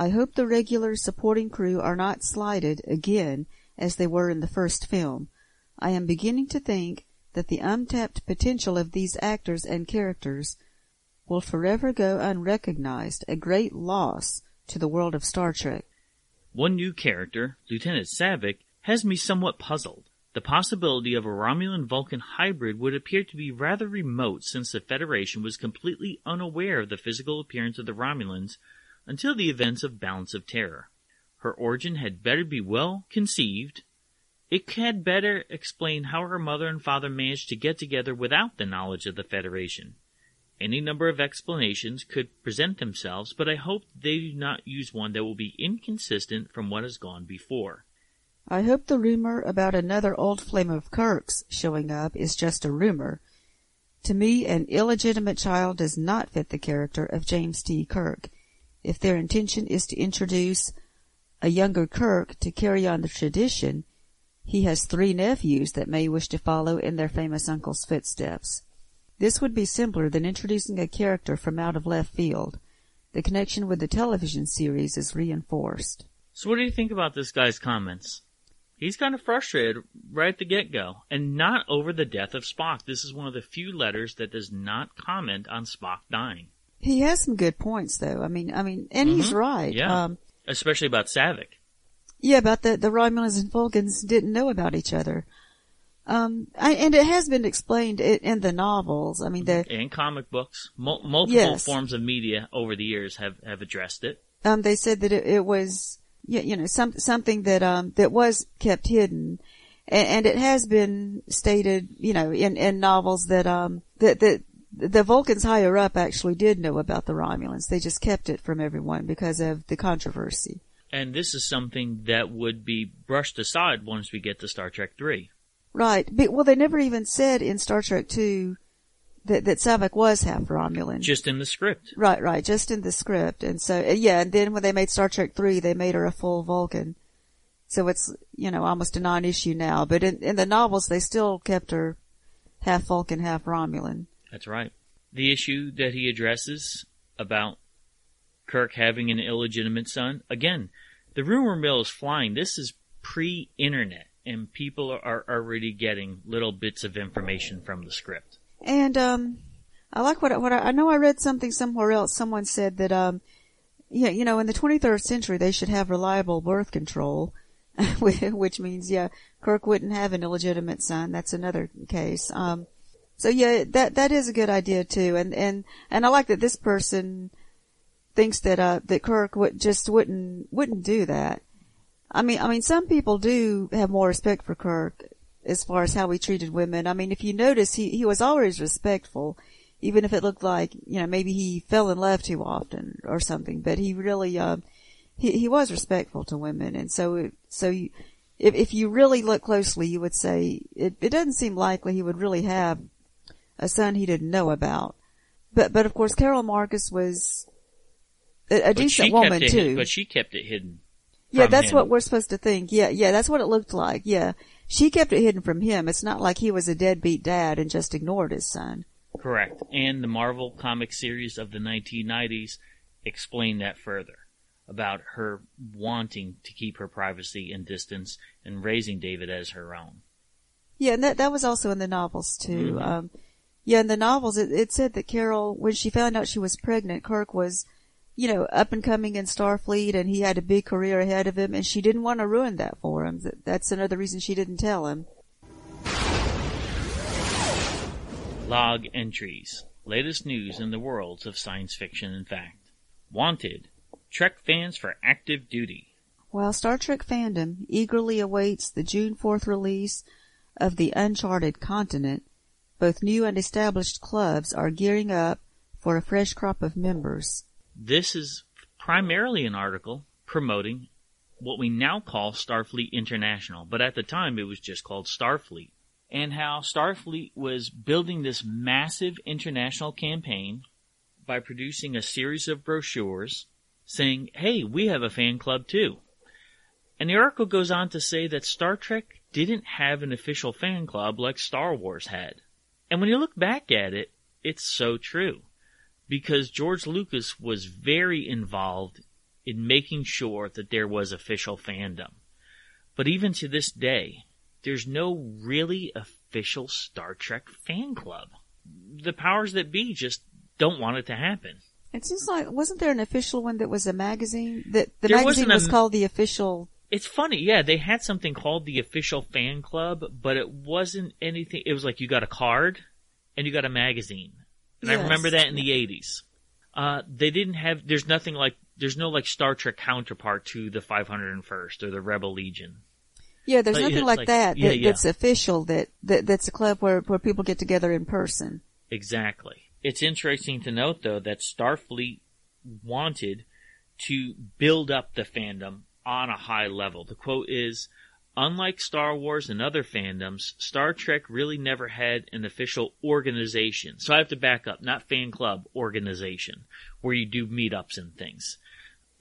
I hope the regular supporting crew are not slighted again as they were in the first film. I am beginning to think that the untapped potential of these actors and characters will forever go unrecognized, a great loss to the world of Star Trek. One new character, Lieutenant Saavik, has me somewhat puzzled. The possibility of a Romulan Vulcan hybrid would appear to be rather remote since the Federation was completely unaware of the physical appearance of the Romulans until the events of Balance of Terror. Her origin had better be well conceived. It had better explain how her mother and father managed to get together without the knowledge of the Federation. Any number of explanations could present themselves, but I hope they do not use one that will be inconsistent from what has gone before. I hope the rumor about another old flame of Kirk's showing up is just a rumor. To me, an illegitimate child does not fit the character of James T. Kirk if their intention is to introduce a younger Kirk to carry on the tradition, he has three nephews that may wish to follow in their famous uncle's footsteps. This would be simpler than introducing a character from out of left field. The connection with the television series is reinforced. So what do you think about this guy's comments? He's kind of frustrated right at the get-go, and not over the death of Spock. This is one of the few letters that does not comment on Spock dying. He has some good points, though. I mean, I mean, and mm-hmm. he's right. Yeah, um, especially about Saavik. Yeah, about the the Romulans and Vulcans didn't know about each other. Um, I, and it has been explained in, in, the novels. I mean, the and comic books, Mul- multiple yes. forms of media over the years have have addressed it. Um, they said that it, it was, you know, some something that um that was kept hidden, and, and it has been stated, you know, in in novels that um that that the Vulcans higher up actually did know about the Romulans. They just kept it from everyone because of the controversy. And this is something that would be brushed aside once we get to Star Trek 3. Right. But, well, they never even said in Star Trek 2 that, that Saavik was half Romulan. Just in the script. Right, right. Just in the script. And so, uh, yeah, and then when they made Star Trek 3, they made her a full Vulcan. So it's, you know, almost a non-issue now. But in, in the novels, they still kept her half Vulcan, half Romulan. That's right. The issue that he addresses about Kirk having an illegitimate son, again, the rumor mill is flying. This is pre-internet, and people are already getting little bits of information from the script. And um, I like what what I, I know. I read something somewhere else. Someone said that um, yeah, you know, in the 23rd century they should have reliable birth control, [LAUGHS] which means yeah, Kirk wouldn't have an illegitimate son. That's another case. Um, so yeah, that, that is a good idea too. And, and, and I like that this person, thinks that uh that Kirk would just wouldn't wouldn't do that. I mean, I mean, some people do have more respect for Kirk as far as how he treated women. I mean, if you notice, he he was always respectful, even if it looked like you know maybe he fell in love too often or something. But he really uh, he he was respectful to women, and so so you, if if you really look closely, you would say it it doesn't seem likely he would really have a son he didn't know about. But but of course, Carol Marcus was a, a decent woman it, too. But she kept it hidden. Yeah, that's him. what we're supposed to think. Yeah, yeah, that's what it looked like. Yeah. She kept it hidden from him. It's not like he was a deadbeat dad and just ignored his son. Correct. And the Marvel comic series of the 1990s explained that further about her wanting to keep her privacy and distance and raising David as her own. Yeah, and that, that was also in the novels too. Mhm. Um, yeah, in the novels it, it said that Carol, when she found out she was pregnant, Kirk was, you know, up and coming in Starfleet and he had a big career ahead of him and she didn't want to ruin that for him. That's another reason she didn't tell him. Log entries. Latest news in the worlds of science fiction and fact. Wanted. Trek fans for active duty. While Star Trek fandom eagerly awaits the June 4th release of The Uncharted Continent, both new and established clubs are gearing up for a fresh crop of members. This is primarily an article promoting what we now call Starfleet International, but at the time it was just called Starfleet. And how Starfleet was building this massive international campaign by producing a series of brochures saying, hey, we have a fan club too. And the article goes on to say that Star Trek didn't have an official fan club like Star Wars had. And when you look back at it, it's so true because George Lucas was very involved in making sure that there was official fandom. But even to this day, there's no really official Star Trek fan club. The powers that be just don't want it to happen. It seems like wasn't there an official one that was a magazine that the There magazine wasn't a was called the official It's funny, yeah, they had something called the official fan club, but it wasn't anything, it was like you got a card and you got a magazine. And I remember that in the 80s. Uh, they didn't have, there's nothing like, there's no like Star Trek counterpart to the 501st or the Rebel Legion. Yeah, there's But nothing like, like- that, yeah, that yeah. that's official that, that that's a club where where people get together in person. Exactly. It's interesting to note though that Starfleet wanted to build up the fandom on a high level. The quote is, unlike Star Wars and other fandoms, Star Trek really never had an official organization. So I have to back up, not fan club, organization, where you do meetups and things.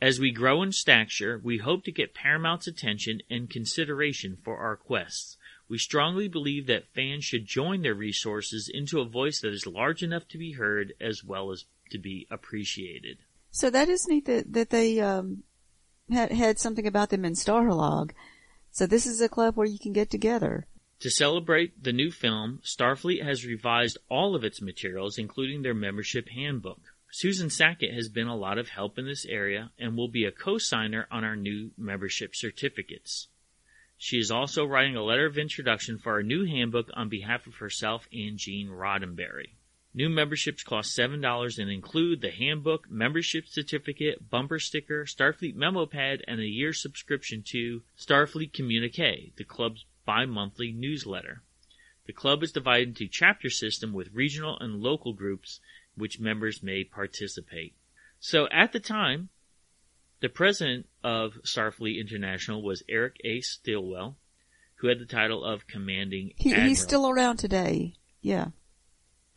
As we grow in stature, we hope to get Paramount's attention and consideration for our quests. We strongly believe that fans should join their resources into a voice that is large enough to be heard as well as to be appreciated. So that is neat that that they um had had something about them in Starlog. So this is a club where you can get together. To celebrate the new film, Starfleet has revised all of its materials, including their membership handbook. Susan Sackett has been a lot of help in this area and will be a co-signer on our new membership certificates. She is also writing a letter of introduction for our new handbook on behalf of herself and Gene Roddenberry. New memberships cost $7 and include the handbook, membership certificate, bumper sticker, Starfleet memo pad, and a year subscription to Starfleet Communique, the club's bi-monthly newsletter. The club is divided into chapter system with regional and local groups which members may participate. So at the time, the president of Starfleet International was Eric A. Stillwell, who had the title of commanding He, he's still around today. Yeah.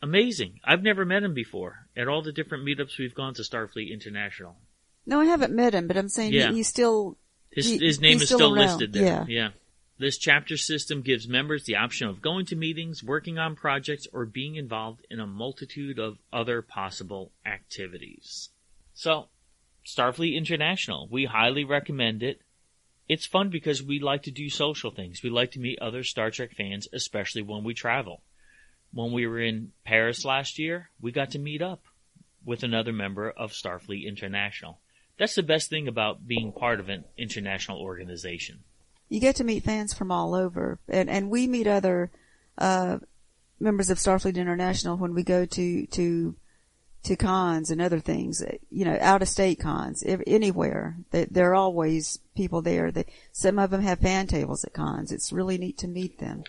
Amazing. I've never met him before at all the different meetups we've gone to Starfleet International. No, I haven't met him, but I'm saying Yeah. he, he's still His, he- his name is still, around. listed there. Yeah. yeah. This chapter system gives members the option of going to meetings, working on projects, or being involved in a multitude of other possible activities. So, Starfleet International, we highly recommend it. It's fun because we like to do social things. We like to meet other Star Trek fans, especially when we travel. When we were in Paris last year, we got to meet up with another member of Starfleet International. That's the best thing about being part of an international organization. you get to meet fans from all over, and and we meet other uh, members of Starfleet International when we go to to to cons and other things, you know, out of state cons, anywhere. There are always people there. That some of them have fan tables at cons. It's really neat to meet them.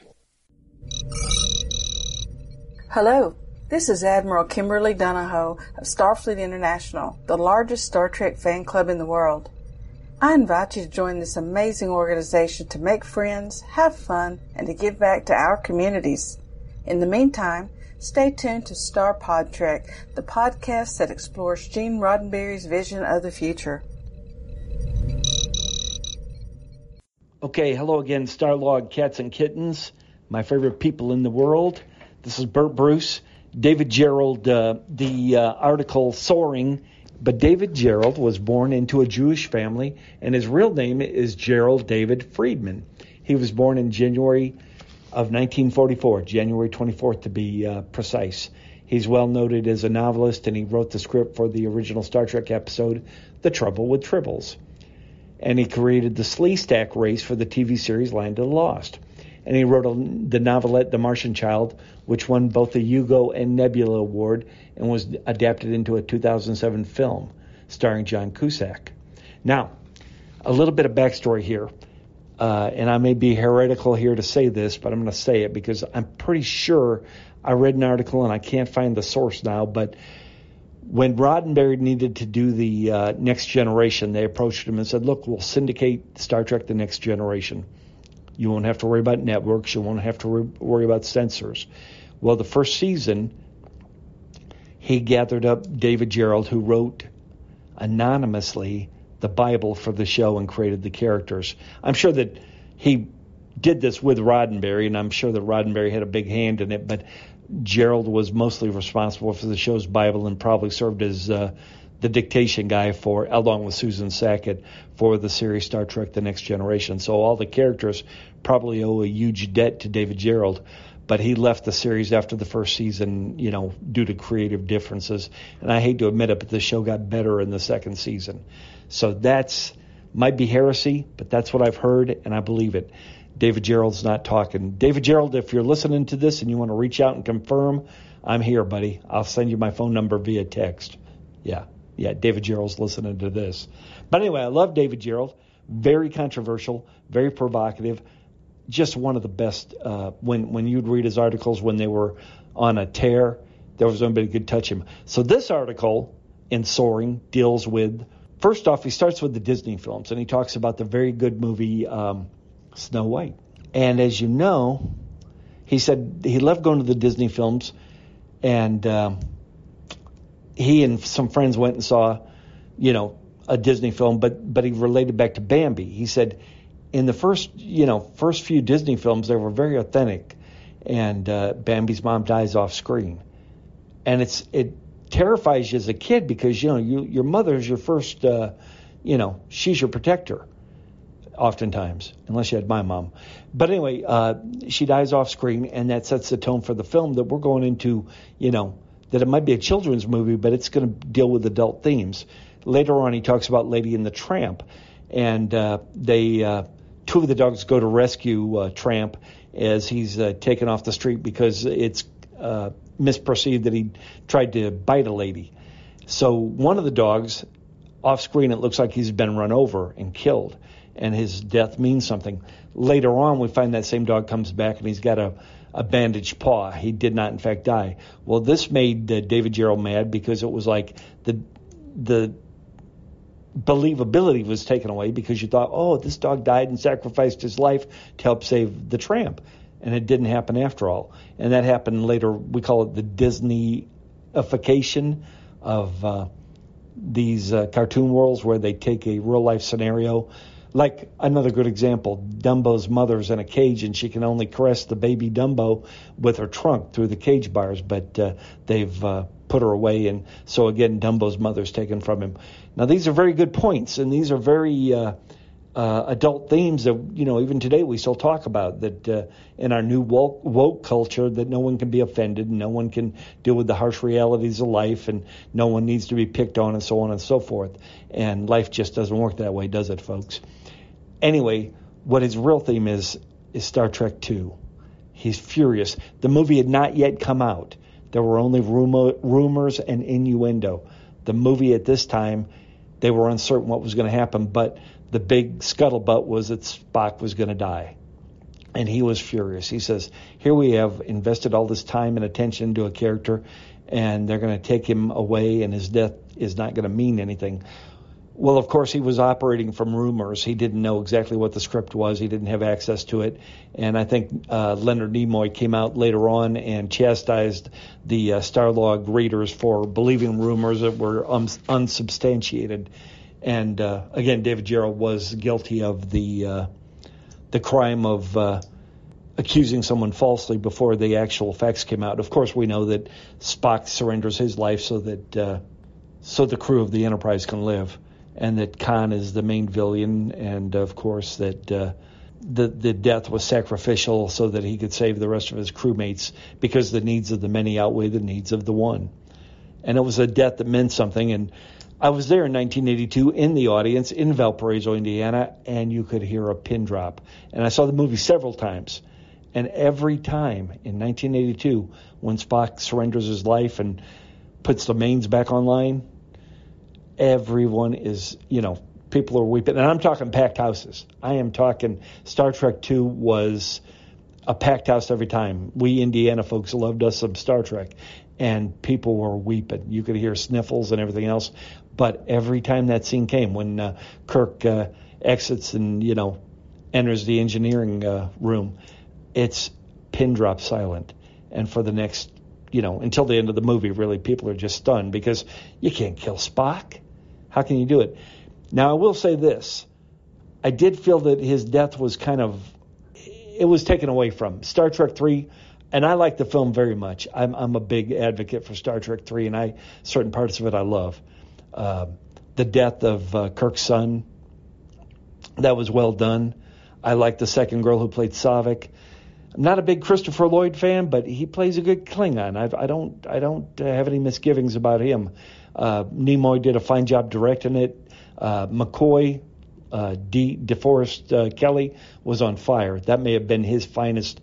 Hello, this is Admiral Kimberly Donahoe of Starfleet International, the largest Star Trek fan club in the world. I invite you to join this amazing organization to make friends, have fun, and to give back to our communities. In the meantime, Stay tuned to Star Pod Trek, the podcast that explores Gene Roddenberry's vision of the future. Okay, hello again, Starlog Cats and Kittens, my favorite people in the world. This is Bert Bruce. David Gerrold, uh, the uh, article Soaring, but David Gerrold was born into a Jewish family, and his real name is Gerald David Friedman. He was born in January of 1944, January 24th to be uh, precise. He's well noted as a novelist, and he wrote the script for the original Star Trek episode, The Trouble with Tribbles. And he created the Sleestak race for the TV series Land of the Lost. And he wrote a, the novelette The Martian Child, which won both the Hugo and Nebula Award and was adapted into a 2007 film starring John Cusack. Now, a little bit of backstory here uh, and I may be heretical here to say this, but I'm going to say it because I'm pretty sure I read an article and I can't find the source now, but when Roddenberry needed to do the uh, next generation, they approached him and said, Look, we'll syndicate Star Trek The Next Generation. You won't have to worry about networks, you won't have to re- worry about censors. Well, the first season, he gathered up David Gerrold, who wrote anonymously the Bible for the show and created the characters. I'm sure that he did this with Roddenberry, and I'm sure that Roddenberry had a big hand in it, but Gerrold was mostly responsible for the show's Bible and probably served as uh, the dictation guy for, along with Susan Sackett, for the series Star Trek The Next Generation. So all the characters probably owe a huge debt to David Gerrold. But he left the series after the first season, you know, due to creative differences. And I hate to admit it, but the show got better in the second season. So that's might be heresy, but that's what I've heard, and I believe it. David Gerrold's not talking. David Gerrold, if you're listening to this and you want to reach out and confirm, I'm here, buddy. I'll send you my phone number via text. Yeah, yeah, David Gerrold's listening to this. But anyway, I love David Gerrold. Very controversial, very provocative. Just one of the best. Uh, when when you'd read his articles when they were on a tear, there was nobody could touch him. So this article in Soaring deals with First off, he starts with the Disney films and he talks about the very good movie um, Snow White. And as you know, he said he loved going to the Disney films and um, he and some friends went and saw, you know, a Disney film, but but he related back to Bambi. He said in the first, you know, first few Disney films they were very authentic, and uh, Bambi's mom dies off screen, and it's it terrifies you as a kid because you know you, your mother is your first, uh, you know, she's your protector. Oftentimes, unless you had my mom. But anyway, uh, she dies off screen, and that sets the tone for the film that we're going into. You know, that it might be a children's movie, but it's going to deal with adult themes. Later on, he talks about Lady and the Tramp, and uh, they uh, two of the dogs go to rescue uh, Tramp as he's uh, taken off the street because it's uh, misperceived that he tried to bite a lady. So one of the dogs, off screen, it looks like he's been run over and killed, and his death means something. Later on, we find that same dog comes back and he's got a, a bandaged paw. He did not, in fact, die. Well, this made uh, David Gerrold mad because it was like the the believability was taken away because you thought, oh, this dog died and sacrificed his life to help save the tramp and it didn't happen after all. And that happened later. We call it the Disneyification of uh, these uh, cartoon worlds where they take a real life scenario. Like another good example, Dumbo's mother's in a cage and she can only caress the baby Dumbo with her trunk through the cage bars, but uh, they've uh, put her away. And so again, Dumbo's mother's taken from him. Now, these are very good points, and these are very uh, uh, adult themes that you know even today we still talk about that uh, in our new woke, woke culture that no one can be offended and no one can deal with the harsh realities of life and no one needs to be picked on and so on and so forth and life just doesn't work that way does it folks anyway what his real theme is is Star Trek 2 he's furious the movie had not yet come out There were only rumor, rumors and innuendo. The movie at this time, they were uncertain what was going to happen, but the big scuttlebutt was that Spock was going to die. And he was furious. He says, Here we have invested all this time and attention into a character, and they're going to take him away, and his death is not going to mean anything. Well, of course, he was operating from rumors. He didn't know exactly what the script was. He didn't have access to it. And I think uh, Leonard Nimoy came out later on and chastised the uh, Starlog readers for believing rumors that were um, unsubstantiated. And uh, again, David Gerrold was guilty of the uh, the crime of uh, accusing someone falsely before the actual facts came out. Of course, we know that Spock surrenders his life so that uh, so the crew of the Enterprise can live and that Khan is the main villain, and of course that uh, the the death was sacrificial so that he could save the rest of his crewmates because the needs of the many outweigh the needs of the one, and it was a death that meant something. And I was there in 1982 in the audience in Valparaiso, Indiana, and you could hear a pin drop. And I saw the movie several times. And every time in 1982, when Spock surrenders his life and puts the mains back online, everyone is, you know, people are weeping. And I'm talking packed houses. I am talking Star Trek 2 was a packed house every time. We Indiana folks loved us some Star Trek, and people were weeping. You could hear sniffles and everything else. But every time that scene came, when uh, Kirk uh, exits and, you know, enters the engineering uh, room, it's pin drop silent. And for the next, you know, until the end of the movie, really, people are just stunned because you can't kill Spock. How can you do it? Now, I will say this. I did feel that his death was kind of, it was taken away from Star Trek 3, and I like the film very much. I'm, I'm a big advocate for Star Trek 3, and I certain parts of it I love. Uh, the death of uh, Kirk's son, that was well done. I like the second girl who played Saavik. I'm not a big Christopher Lloyd fan, but he plays a good Klingon. I've, I don't, I don't have any misgivings about him. Uh, Nimoy did a fine job directing it. Uh, McCoy, uh, De- DeForest uh, Kelley was on fire. That may have been his finest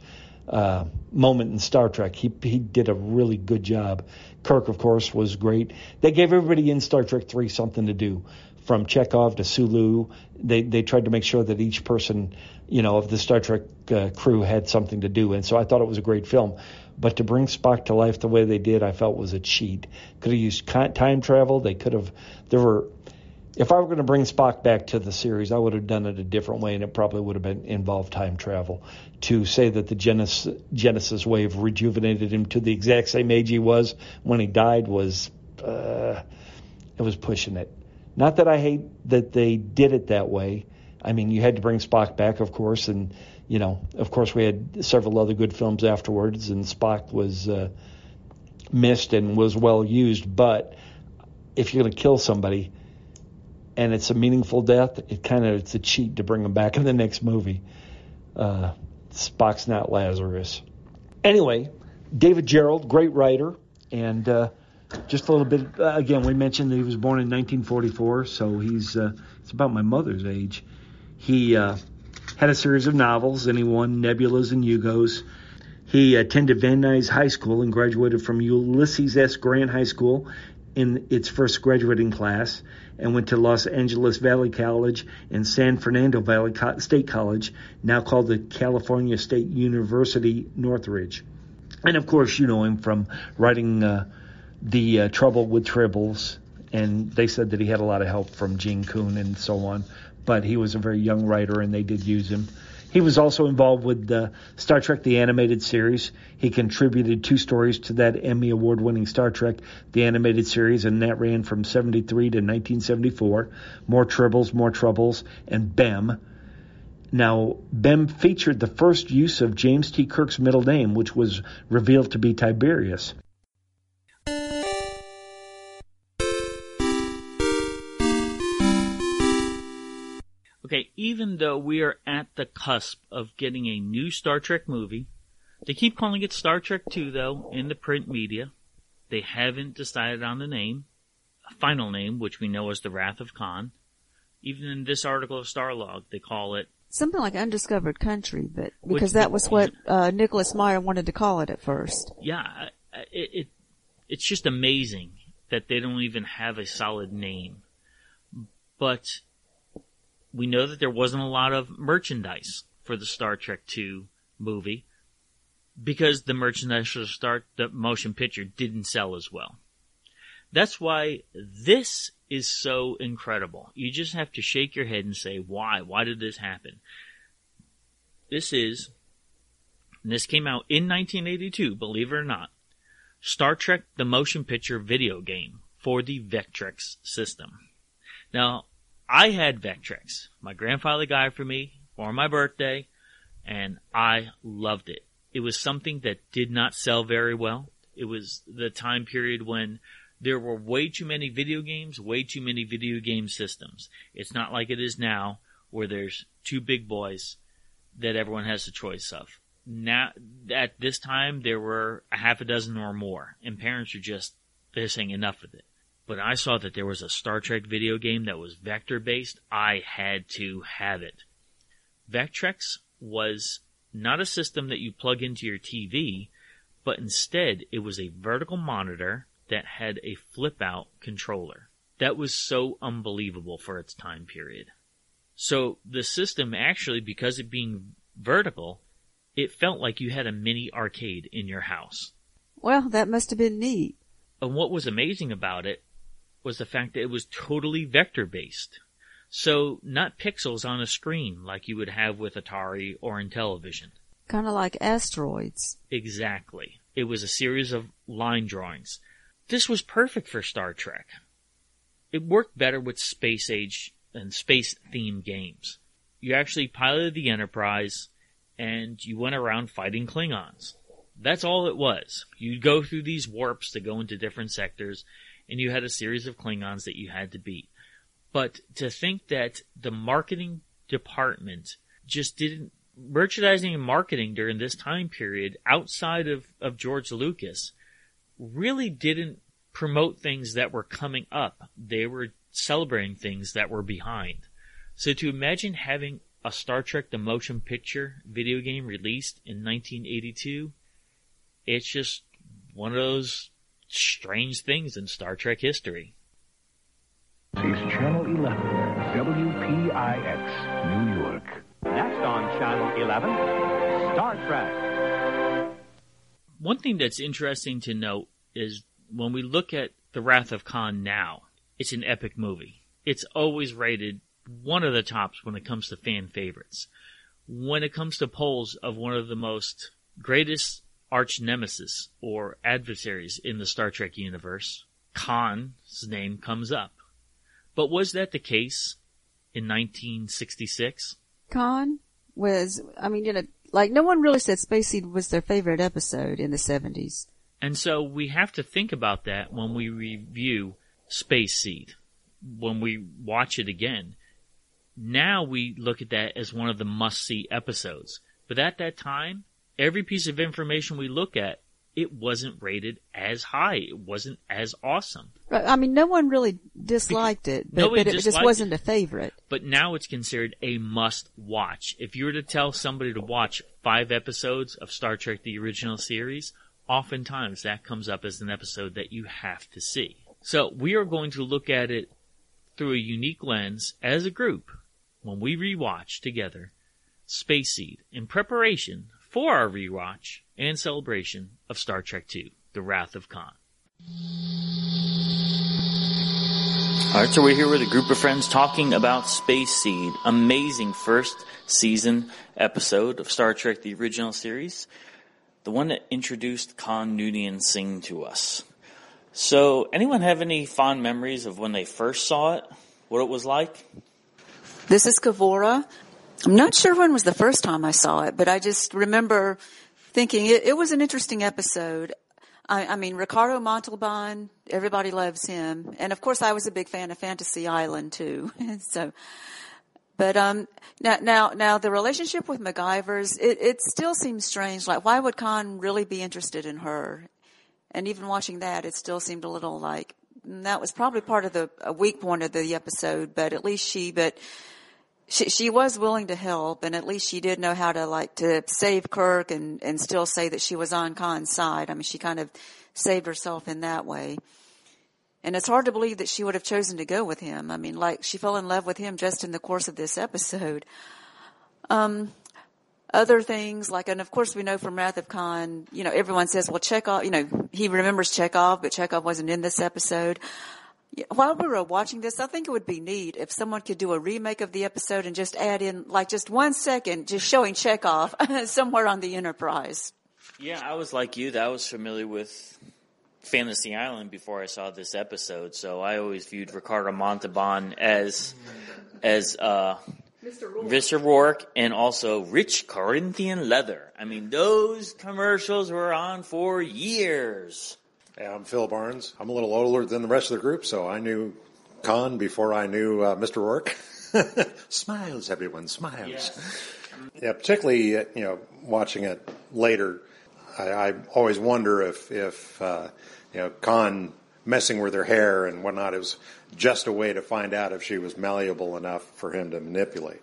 uh, moment in Star Trek. He he did a really good job. Kirk, of course, was great. They gave everybody in Star Trek three something to do, from Chekov to Sulu. They they tried to make sure that each person, you know, of the Star Trek uh, crew had something to do, and so I thought it was a great film. But to bring Spock to life the way they did, I felt was a cheat. Could have used time travel. They could have. There were. If I were going to bring Spock back to the series, I would have done it a different way, and it probably would have been involved time travel. To say that the Genesis, Genesis wave rejuvenated him to the exact same age he was when he died was, uh, it was pushing it. Not that I hate that they did it that way. I mean, you had to bring Spock back, of course, and you know, of course, we had several other good films afterwards, and Spock was uh, missed and was well used. But if you're going to kill somebody and it's a meaningful death, it kind of it's a cheat to bring them back in the next movie. Uh, Spock's not Lazarus. Anyway, David Gerrold, great writer, and uh, just a little bit. Uh, again, we mentioned that he was born in 1944, so he's uh, it's about my mother's age. He uh, had a series of novels, and he won Nebulas and Hugos. He attended Van Nuys High School and graduated from Ulysses S. Grant High School in its first graduating class and went to Los Angeles Valley College and San Fernando Valley State College, now called the California State University Northridge. And of course, you know him from writing uh, The uh, Trouble with Tribbles, and they said that he had a lot of help from Gene Coon and so on but he was a very young writer and they did use him. He was also involved with the Star Trek the Animated Series. He contributed two stories to that Emmy Award winning Star Trek the Animated Series, and that ran from 73 to 1974. More Tribbles, More Troubles, and Bem. Now, Bem featured the first use of James T. Kirk's middle name, which was revealed to be Tiberius. Okay, even though we are at the cusp of getting a new Star Trek movie, they keep calling it Star Trek 2 though in the print media. They haven't decided on the name, a final name, which we know as The Wrath of Khan. Even in this article of Starlog, they call it something like Undiscovered Country, but because which, that was what uh, Nicholas Meyer wanted to call it at first. Yeah, it, it it's just amazing that they don't even have a solid name. But we know that there wasn't a lot of merchandise for the Star Trek II movie because the merchandise for the Star the motion picture didn't sell as well. That's why this is so incredible. You just have to shake your head and say, why? Why did this happen? This is, and this came out in 1982, believe it or not, Star Trek the Motion Picture video game for the Vectrex system. Now, I had Vectrex. My grandfather got it for me for my birthday, and I loved it. It was something that did not sell very well. It was the time period when there were way too many video games, way too many video game systems. It's not like it is now where there's two big boys that everyone has a choice of. Now, at this time, there were a half a dozen or more, and parents are just, they're saying enough of it. But I saw that there was a Star Trek video game that was vector based. I had to have it. Vectrex was not a system that you plug into your TV, but instead it was a vertical monitor that had a flip out controller. That was so unbelievable for its time period. So the system actually, because it being vertical, it felt like you had a mini arcade in your house. Well, that must have been neat. And what was amazing about it was the fact that it was totally vector based. So not pixels on a screen like you would have with Atari or in television. Kind of like asteroids. Exactly. It was a series of line drawings. This was perfect for Star Trek. It worked better with space age and space themed games. You actually piloted the Enterprise and you went around fighting Klingons. That's all it was. You'd go through these warps to go into different sectors and you had a series of Klingons that you had to beat. But to think that the marketing department just didn't merchandising and marketing during this time period outside of, of George Lucas really didn't promote things that were coming up. They were celebrating things that were behind. So to imagine having a Star Trek the motion picture video game released in 1982, it's just one of those strange things in Star Trek history. It's Channel 11, WPIX, New York. Next on Channel 11, Star Trek. One thing that's interesting to note is when we look at The Wrath of Khan now, it's an epic movie. It's always rated one of the tops when it comes to fan favorites. When it comes to polls of one of the most greatest arch nemesis or adversaries in the Star Trek universe, Khan's name comes up. But was that the case in 1966? Khan was, I mean, you know, like no one really said Space Seed was their favorite episode in the 70s. And so we have to think about that when we review Space Seed, when we watch it again. Now we look at that as one of the must see episodes. But at that time, every piece of information we look at, it wasn't rated as high. It wasn't as awesome. Right. I mean, no one really disliked it, but, but it just wasn't it. a favorite. But now it's considered a must watch. If you were to tell somebody to watch five episodes of Star Trek the original series, oftentimes that comes up as an episode that you have to see. So we are going to look at it through a unique lens as a group when we rewatch together Space Seed in preparation for our rewatch and celebration of Star Trek II, The Wrath of Khan. Alright, so we're here with a group of friends talking about Space Seed. Amazing first season episode of Star Trek the original series. The one that introduced Khan Noonien Singh to us. So, anyone have any fond memories of when they first saw it? What it was like? This is Kavora. I'm not sure when was the first time I saw it, but I just remember thinking it, it was an interesting episode. I, I, mean, Ricardo Montalban, everybody loves him. And of course I was a big fan of Fantasy Island too. [LAUGHS] so, but, um, now, now, now the relationship with McGivers, it, it still seems strange. Like, why would Khan really be interested in her? And even watching that, it still seemed a little like, that was probably part of the, a weak point of the episode, but at least she, but, she she was willing to help, and at least she did know how to like to save Kirk and and still say that she was on Khan's side. I mean, she kind of saved herself in that way. And it's hard to believe that she would have chosen to go with him. I mean, like she fell in love with him just in the course of this episode. Um, other things like, and of course we know from Wrath of Khan, you know, everyone says, well, Chekov, you know, he remembers Chekov, but Chekov wasn't in this episode. While we were watching this, I think it would be neat if someone could do a remake of the episode and just add in like just one second, just showing Chekov [LAUGHS] somewhere on the Enterprise. Yeah, I was like you. That I was familiar with Fantasy Island before I saw this episode, so I always viewed Ricardo Montalban as as uh, Mr. Rourke. Mr. Rourke and also Rich Corinthian Leather. I mean, those commercials were on for years. Yeah, I'm Phil Barnes. I'm a little older than the rest of the group, so I knew Khan before I knew uh, Mr. Rourke. [LAUGHS] smiles, everyone, smiles. Yeah, particularly uh, you know watching it later, I, I always wonder if if uh, you know Khan messing with her hair and whatnot is just a way to find out if she was malleable enough for him to manipulate.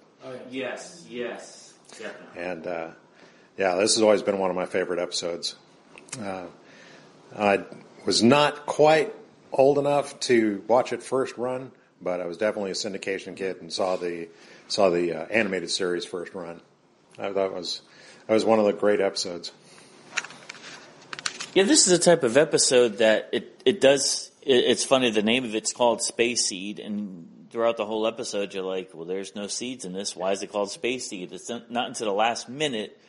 Yes, yes, definitely. And uh, yeah, this has always been one of my favorite episodes. Uh, I was not quite old enough to watch it first run, but I was definitely a syndication kid and saw the saw the uh, animated series first run. I thought it was that was one of the great episodes. Yeah, this is a type of episode that it it does. It, it's funny. The name of it's called Space Seed, and throughout the whole episode, you're like, "Well, there's no seeds in this. Why is it called Space Seed?" It's not until the last minute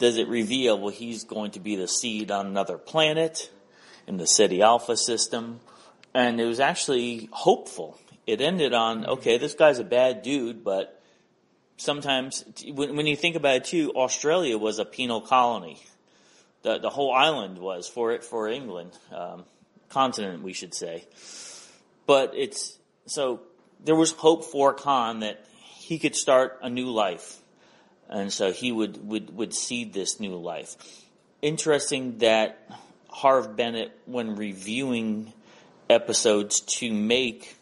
does it reveal. Well, he's going to be the seed on another planet in the Ceti Alpha system, and it was actually hopeful. It ended on, okay, this guy's a bad dude, but sometimes when, when you think about it too, Australia was a penal colony. The the whole island was for it for England, um, continent we should say. But it's so there was hope for Khan that he could start a new life, and so he would would would seed this new life. Interesting that Harve Bennett, when reviewing episodes to make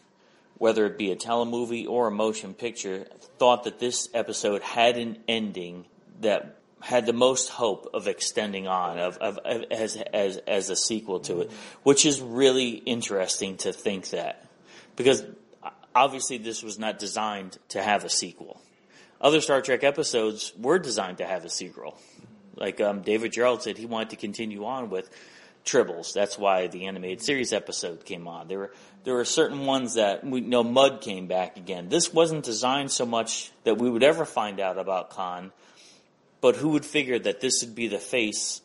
whether it be a telemovie or a motion picture, thought that this episode had an ending that had the most hope of extending on of, of, of as as as a sequel to it, which is really interesting to think that because obviously this was not designed to have a sequel. Other Star Trek episodes were designed to have a sequel. Like um, David Gerrold said, he wanted to continue on with Tribbles. That's why the animated series episode came on. There were there were certain ones that we you know Mudd came back again. This wasn't designed so much that we would ever find out about Khan, but who would figure that this would be the face,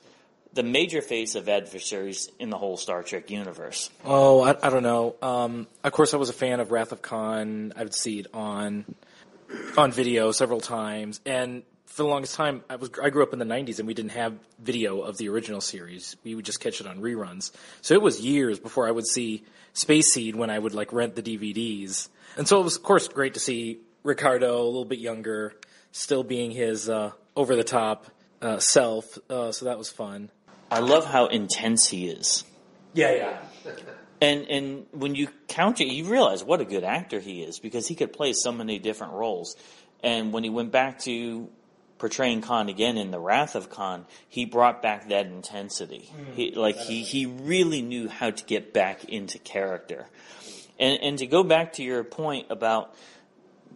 the major face of adversaries in the whole Star Trek universe? Oh, I, I don't know. Um, of course, I was a fan of Wrath of Khan. I would see it on on video several times, and for the longest time, I was I grew up in the '90s, and we didn't have video of the original series. We would just catch it on reruns. So it was years before I would see Space Seed when I would like rent the DVDs. And so it was, of course, great to see Ricardo a little bit younger, still being his uh, over the top uh, self. Uh, so that was fun. I love how intense he is. Yeah, yeah. [LAUGHS] And and when you count it, you realize what a good actor he is because he could play so many different roles. And when he went back to portraying Khan again in the Wrath of Khan, he brought back that intensity. Hmm. He like he he really knew how to get back into character. And and to go back to your point about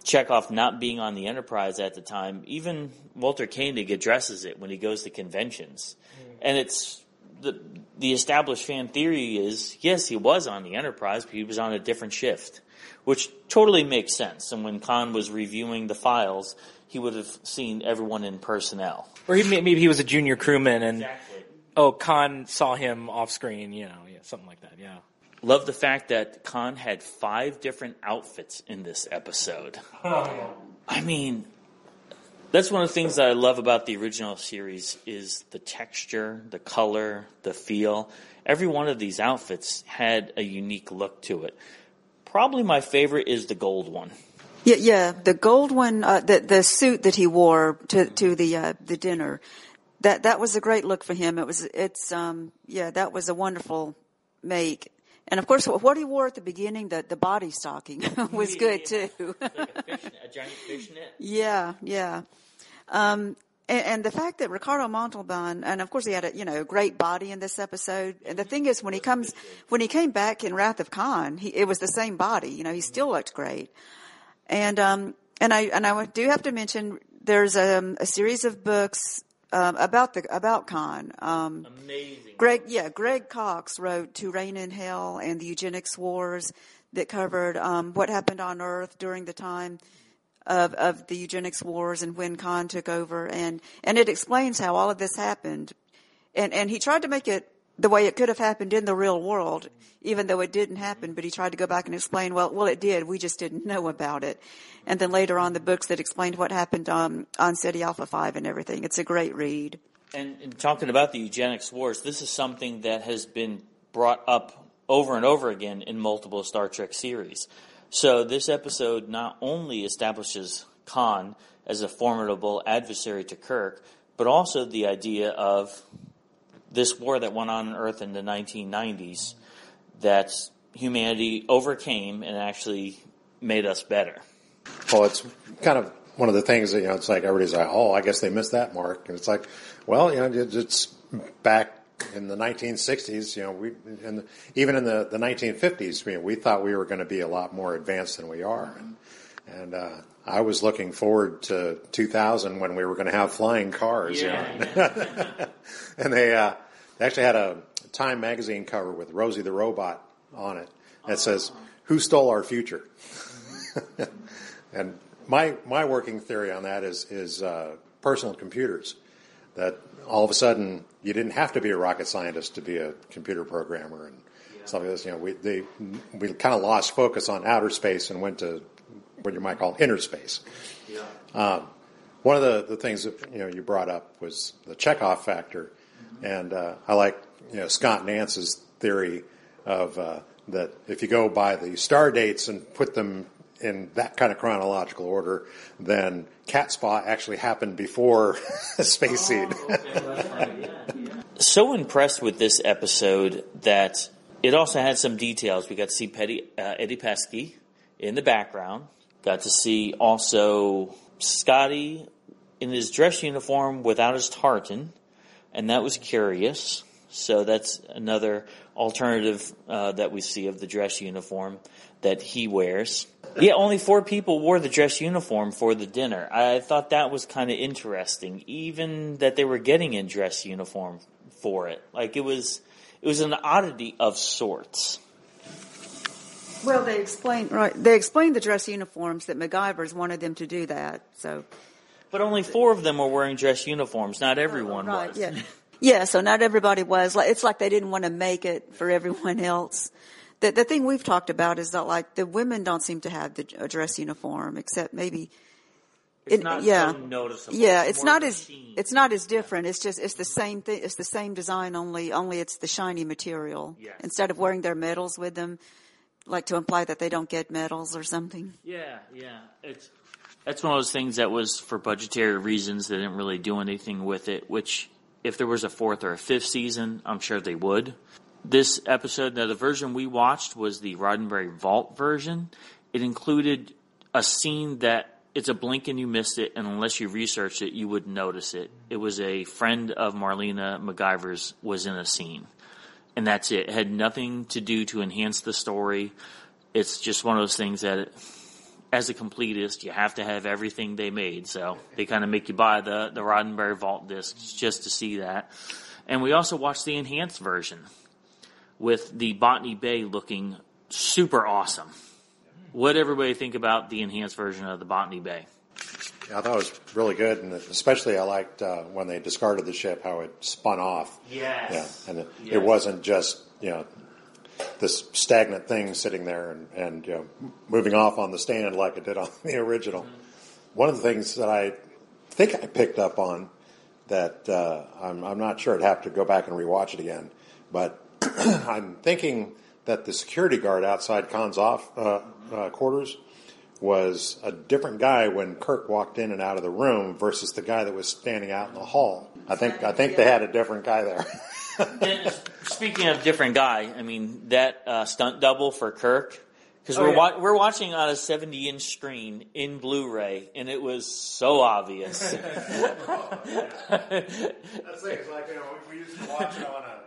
Chekov not being on the Enterprise at the time, even Walter Koenig addresses it when he goes to conventions. Hmm. And it's the the established fan theory is yes, he was on the Enterprise, but he was on a different shift, which totally makes sense. And when Khan was reviewing the files, he would have seen everyone in personnel. Or he, maybe he was a junior crewman, and oh, Khan saw him off screen. You know, yeah, something like that. Yeah. Love the fact that Khan had five different outfits in this episode. Oh. I mean, that's one of the things that I love about the original series is the texture, the color, the feel. Every one of these outfits had a unique look to it. Probably my favorite is the gold one. Yeah, yeah. The gold one, uh, the the suit that he wore to to the uh, the dinner, that that was a great look for him. It was it's um yeah that was a wonderful make, And of course, what he wore at the beginning, the, the body stocking [LAUGHS] was good too. like a, fish, a giant fishnet. [LAUGHS] Yeah, yeah. Um, and, and, the fact that Ricardo Montalban, and of course he had a, you know, great body in this episode. And the thing is, when he comes, when he came back in Wrath of Khan, he, it was the same body. You know, he still looked great. And, um, and I, and I do have to mention, there's a, um, a series of books, um, about the, about Khan. Um, Amazing. Greg, yeah, Greg Cox wrote To Reign in Hell and the Eugenics Wars that covered, um, what happened on Earth during the time of, of the eugenics wars and when Khan took over and, and it explains how all of this happened. And, and he tried to make it the way it could have happened in the real world, even though it didn't happen, but he tried to go back and explain, well, well, it did. We just didn't know about it. And then later on the books that explained what happened, um, on, on Ceti Alpha 5 and everything. It's a great read. And, and talking about the eugenics wars, this is something that has been brought up over and over again in multiple Star Trek series. So this episode not only establishes Khan as a formidable adversary to Kirk, but also the idea of this war that went on on Earth in the 1990s that humanity overcame and actually made us better. Well, it's kind of one of the things that, you know, it's like everybody's like, oh, I guess they missed that mark. And it's like, well, you know, it's back in the 1960s, you know, we, the, even in the, the 1950s, we, we thought we were going to be a lot more advanced than we are. And, and uh, I was looking forward to 2000 when we were going to have flying cars. Yeah. You know? [LAUGHS] and they, uh, they actually had a Time magazine cover with Rosie the robot on it that says, "Who stole our future?" [LAUGHS] and my my working theory on that is is uh, personal computers. That all of a sudden you didn't have to be a rocket scientist to be a computer programmer and yeah. stuff like this. You know, we they we kind of lost focus on outer space and went to what you might call inner space. Yeah. Um, one of the, the things that you know you brought up was the Chekov factor, mm-hmm. and uh, I like you know Scott Nance's theory of uh, that if you go by the star dates and put them in that kind of chronological order, then Catspaw actually happened before [LAUGHS] Space Seed. Oh, okay. so impressed with this episode that it also had some details. We got to see Petty, uh, Eddie Paskey in the background. Got to see also Scotty in his dress uniform without his tartan, and that was curious. So that's another alternative uh, that we see of the dress uniform that he wears. Yeah, only four people wore the dress uniform for the dinner. I thought that was kind of interesting, even that they were getting in dress uniform for it. Like it was, it was an oddity of sorts. Well, they explained right. They explained the dress uniforms that McGivers wanted them to do that. So, but only four of them were wearing dress uniforms. Not everyone oh, right, was. Yeah. Yeah, so not everybody was. Like It's like they didn't want to make it for everyone else. The, the thing we've talked about is that like the women don't seem to have the dress uniform except maybe. It's it, yeah, so noticeable. Yeah, it's, it's not as it's not as different. It's just it's the same thing. It's the same design only only it's the shiny material yes. instead of wearing their medals with them, like to imply that they don't get medals or something. Yeah, yeah, it's that's one of those things that was for budgetary reasons. They didn't really do anything with it, which if there was a fourth or a fifth season, I'm sure they would. This episode, now the version we watched was the Roddenberry Vault version. It included a scene that it's a blink and you missed it, and unless you researched it, you wouldn't notice it. It was a friend of Marlena McGivers was in a scene, and that's it. It had nothing to do to enhance the story. It's just one of those things that as a completist, you have to have everything they made. So they kind of make you buy the, the Roddenberry Vault discs just to see that. And we also watched the enhanced version with the Botany Bay looking super awesome. What everybody think about the enhanced version of the Botany Bay? Yeah, I thought it was really good, and especially I liked uh, when they discarded the ship, how it spun off. Yes. Yeah, and it, yes. it wasn't just you know this stagnant thing sitting there and, and you know, moving off on the stand like it did on [LAUGHS] the original. Mm-hmm. One of the things that I think I picked up on that uh, I'm, I'm not sure I'd have to go back and rewatch it again, but [CLEARS THROAT] I'm thinking that the security guard outside Khan's off uh, uh, quarters was a different guy when Kirk walked in and out of the room versus the guy that was standing out in the hall. I think I think they had a different guy there. Speaking of different guy, I mean that uh, stunt double for Kirk, because Oh, we're yeah. wa- we're watching on a 70 inch screen in Blu-ray, and it was so obvious. [LAUGHS] [LAUGHS] That's it. It's like you know we used to watch it on a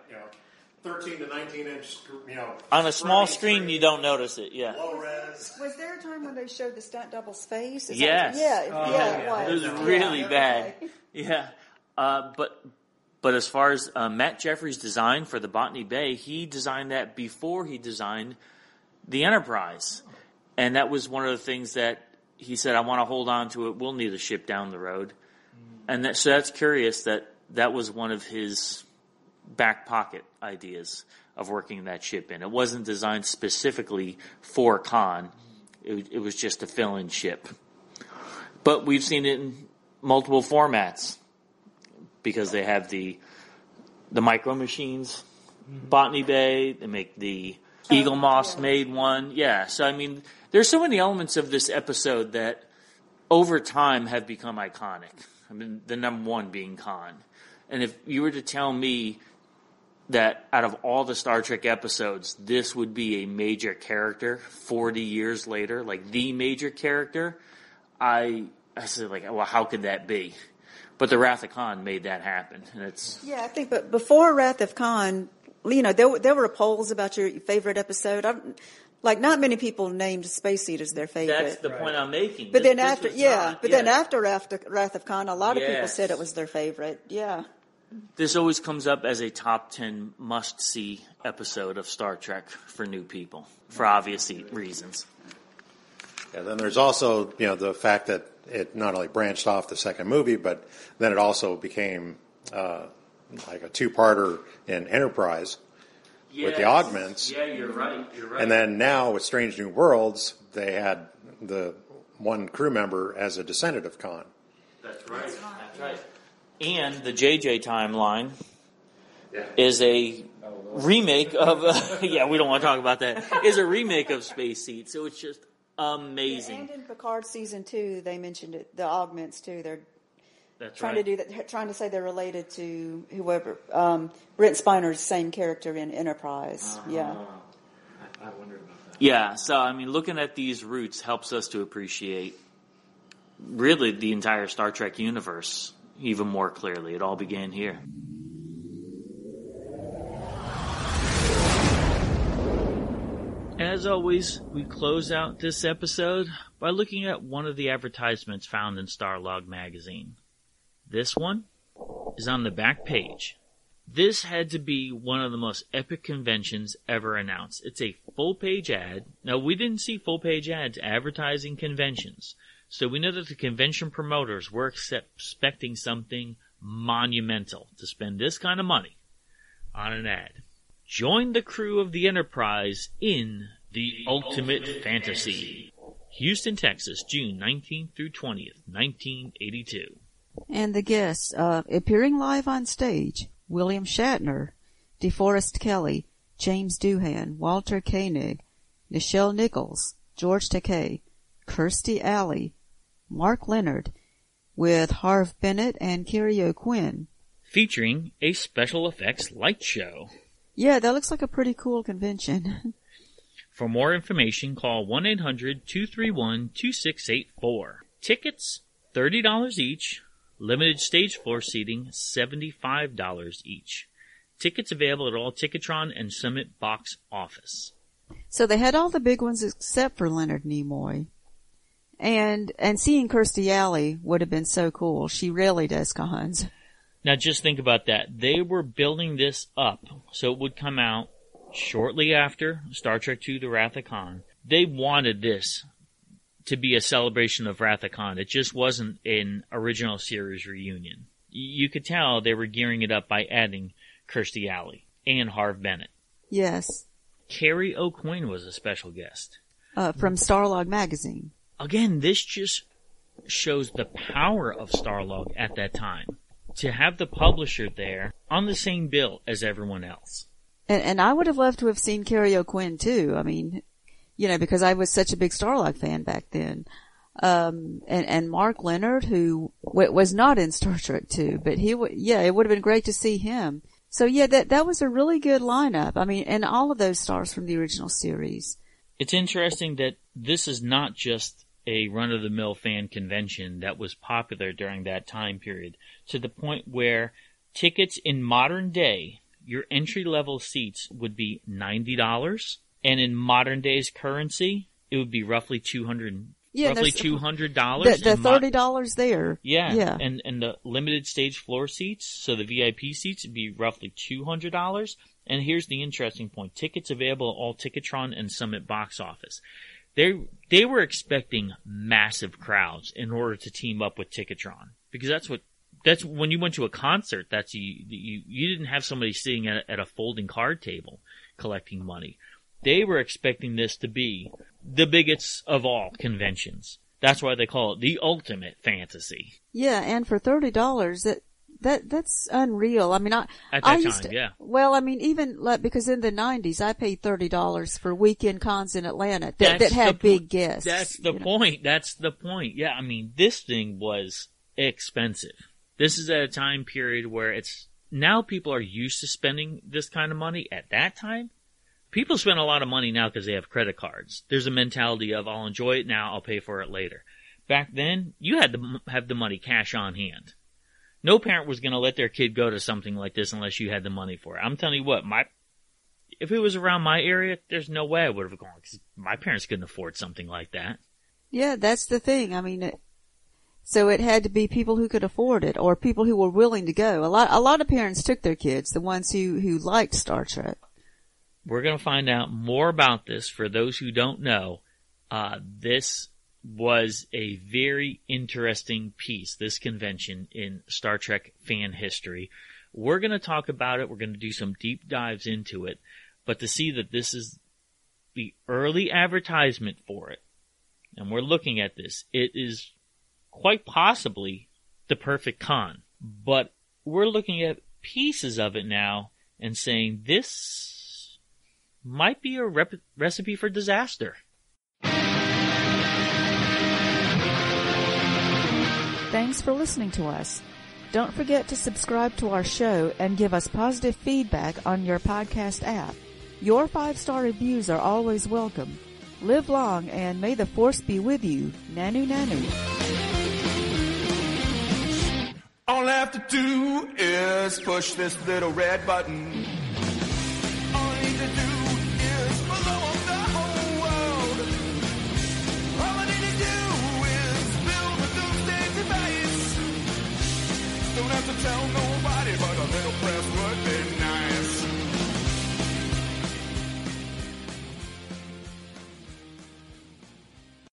you know thirteen to nineteen inch you know on a small screen, you don't notice it. Yeah. low res. Was there a time when they showed the stunt double's face? Is that- Yes. yeah, Oh, yeah, It was Yeah, really yeah, bad. okay. Yeah. Uh, but but as far as uh, Matt Jefferies' design for the Botany Bay, he designed that before he designed the Enterprise, and that was one of the things that he said, "I want to hold on to it. We'll need a ship down the road," and that, so that's curious that that was one of his back pocket ideas of working that ship in. It wasn't designed specifically for Khan. It, it was just a fill-in ship. But we've seen it in multiple formats because they have the the micro machines, mm-hmm. Botany Bay. They make the Eaglemoss made one. Yeah. So I mean, there's so many elements of this episode that over time have become iconic. I mean, the number one being Khan. And if you were to tell me that out of all the Star Trek episodes, this would be a major character 40 years later, like the major character, I, I said like, well, how could that be? But the Wrath of Khan made that happen. And it's, Yeah, I think, but before Wrath of Khan, you know, there were, there were polls about your favorite episode. I'm, like, not many people named Space Seed as their favorite. that's the point I'm making. But This- then after, yeah, not- but yeah. then after Wrath of, Wrath of Khan, a lot of people said it was their favorite. Yeah. This always comes up as a top 10 must see episode of Star Trek for new people for obvious e- reasons. Yeah, then there's also you know the fact that it not only branched off the second movie, but then it also became uh, like a two-parter in Enterprise with the augments. Yeah, you're right. You're right. And then now with Strange New Worlds, they had the one crew member as a descendant of Khan. That's right. That's right. And the JJ timeline is a remake of. Uh, [LAUGHS] [LAUGHS] yeah, we don't want to talk about that. Is a remake of Space Seed, so it's just amazing. And in Picard season two, they mentioned it, the augments too. They're That's trying right. to do that, trying to say they're related to whoever, um, Brent Spiner's same character in Enterprise. Yeah. I wonder about that. Yeah, so I mean, looking at these roots helps us to appreciate really the entire Star Trek universe even more clearly. It all began here. As always, we close out this episode by looking at one of the advertisements found in Starlog magazine. This one is on the back page. This had to be one of the most epic conventions ever announced. It's a full page ad. Now, we didn't see full page ads advertising conventions, so we know that the convention promoters were expecting something monumental to spend this kind of money on an ad. Join the crew of the Enterprise in the, ultimate, fantasy. Houston, Texas, June 19th through 20th, 1982. And the guests, uh, appearing live on stage, William Shatner, DeForest Kelley, James Doohan, Walter Koenig, Nichelle Nichols, George Takei, Kirstie Alley, Mark Lenard, with Harve Bennett and Kerry O'Quinn. Featuring a special effects light show. Yeah, that looks like a pretty cool convention. [LAUGHS] For more information, call 1-800-231-2684. Tickets, $30 each. Limited stage floor seating, $75 each. Tickets available at all Ticketron and Summit box office. So they had all the big ones except for Leonard Nimoy. And, and seeing Kirstie Alley would have been so cool. She really does cons. Now just think about that. They were building this up so it would come out shortly after Star Trek II The Wrath of Khan. They wanted this to be a celebration of Wrath of Khan. It just wasn't an original series reunion. You could tell they were gearing it up by adding Kirstie Alley and Harve Bennett. Yes. Kerry O'Quinn was a special guest. Uh, from Starlog magazine. Again, this just shows the power of Starlog at that time. To have the publisher there on the same bill as everyone else. And, and I would have loved to have seen Kerry O'Quinn too. I mean, you know, because I was such a big Starlog fan back then. Um, and, and Mark Lenard, who w- was not in Star Trek 2, but he would, yeah, it would have been great to see him. So yeah, that that was a really good lineup. I mean, and all of those stars from the original series. It's interesting that this is not just a run of the mill fan convention that was popular during that time period to the point where tickets in modern day, your entry level seats would be $90 and in modern day's currency, it would be roughly 200 yeah, roughly two hundred dollars. The, the thirty dollars there. Yeah, yeah. and and the limited stage floor seats, so the VIP seats would be roughly two hundred dollars. And here's the interesting point: tickets available at all Ticketron and Summit box office. They they were expecting massive crowds in order to team up with Ticketron because that's what that's when you went to a concert. That's you you you didn't have somebody sitting at a, at a folding card table collecting money. They were expecting this to be the biggest of all conventions. That's why they call it the ultimate fantasy. Yeah, and for thirty dollars, that that that's unreal. I mean, I At I that used time, to, yeah. Well, I mean, even like because in the nineties, I paid thirty dollars for weekend cons in Atlanta that, that had po- big guests. That's the point. That's the point. Yeah, I mean, this thing was expensive. This is at a time period where it's now people are used to spending this kind of money. At that time, people spend a lot of money now because they have credit cards. There's a mentality of I'll enjoy it now, I'll pay for it later. Back then, you had to have the money cash on hand. No parent was going to let their kid go to something like this unless you had the money for it. I'm telling you what, my if it was around my area, there's no way I would have gone because my parents couldn't afford something like that. Yeah, that's the thing. I mean, it, so it had to be people who could afford it or people who were willing to go. A lot, a lot of parents took their kids, the ones who, who liked Star Trek. We're going to find out more about this for those who don't know. Uh, this was a very interesting piece, this convention in Star Trek fan history. We're going to talk about it. We're going to do some deep dives into it, but to see that this is the early advertisement for it, and we're looking at this, it is quite possibly the perfect con, but we're looking at pieces of it now and saying this might be a rep- recipe for disaster. Thanks for listening to us. Don't forget to subscribe to our show and give us positive feedback on your podcast app. Your five star reviews are always welcome. Live long and may the force be with you. Nanu Nanu. All I have to do is push this little red button.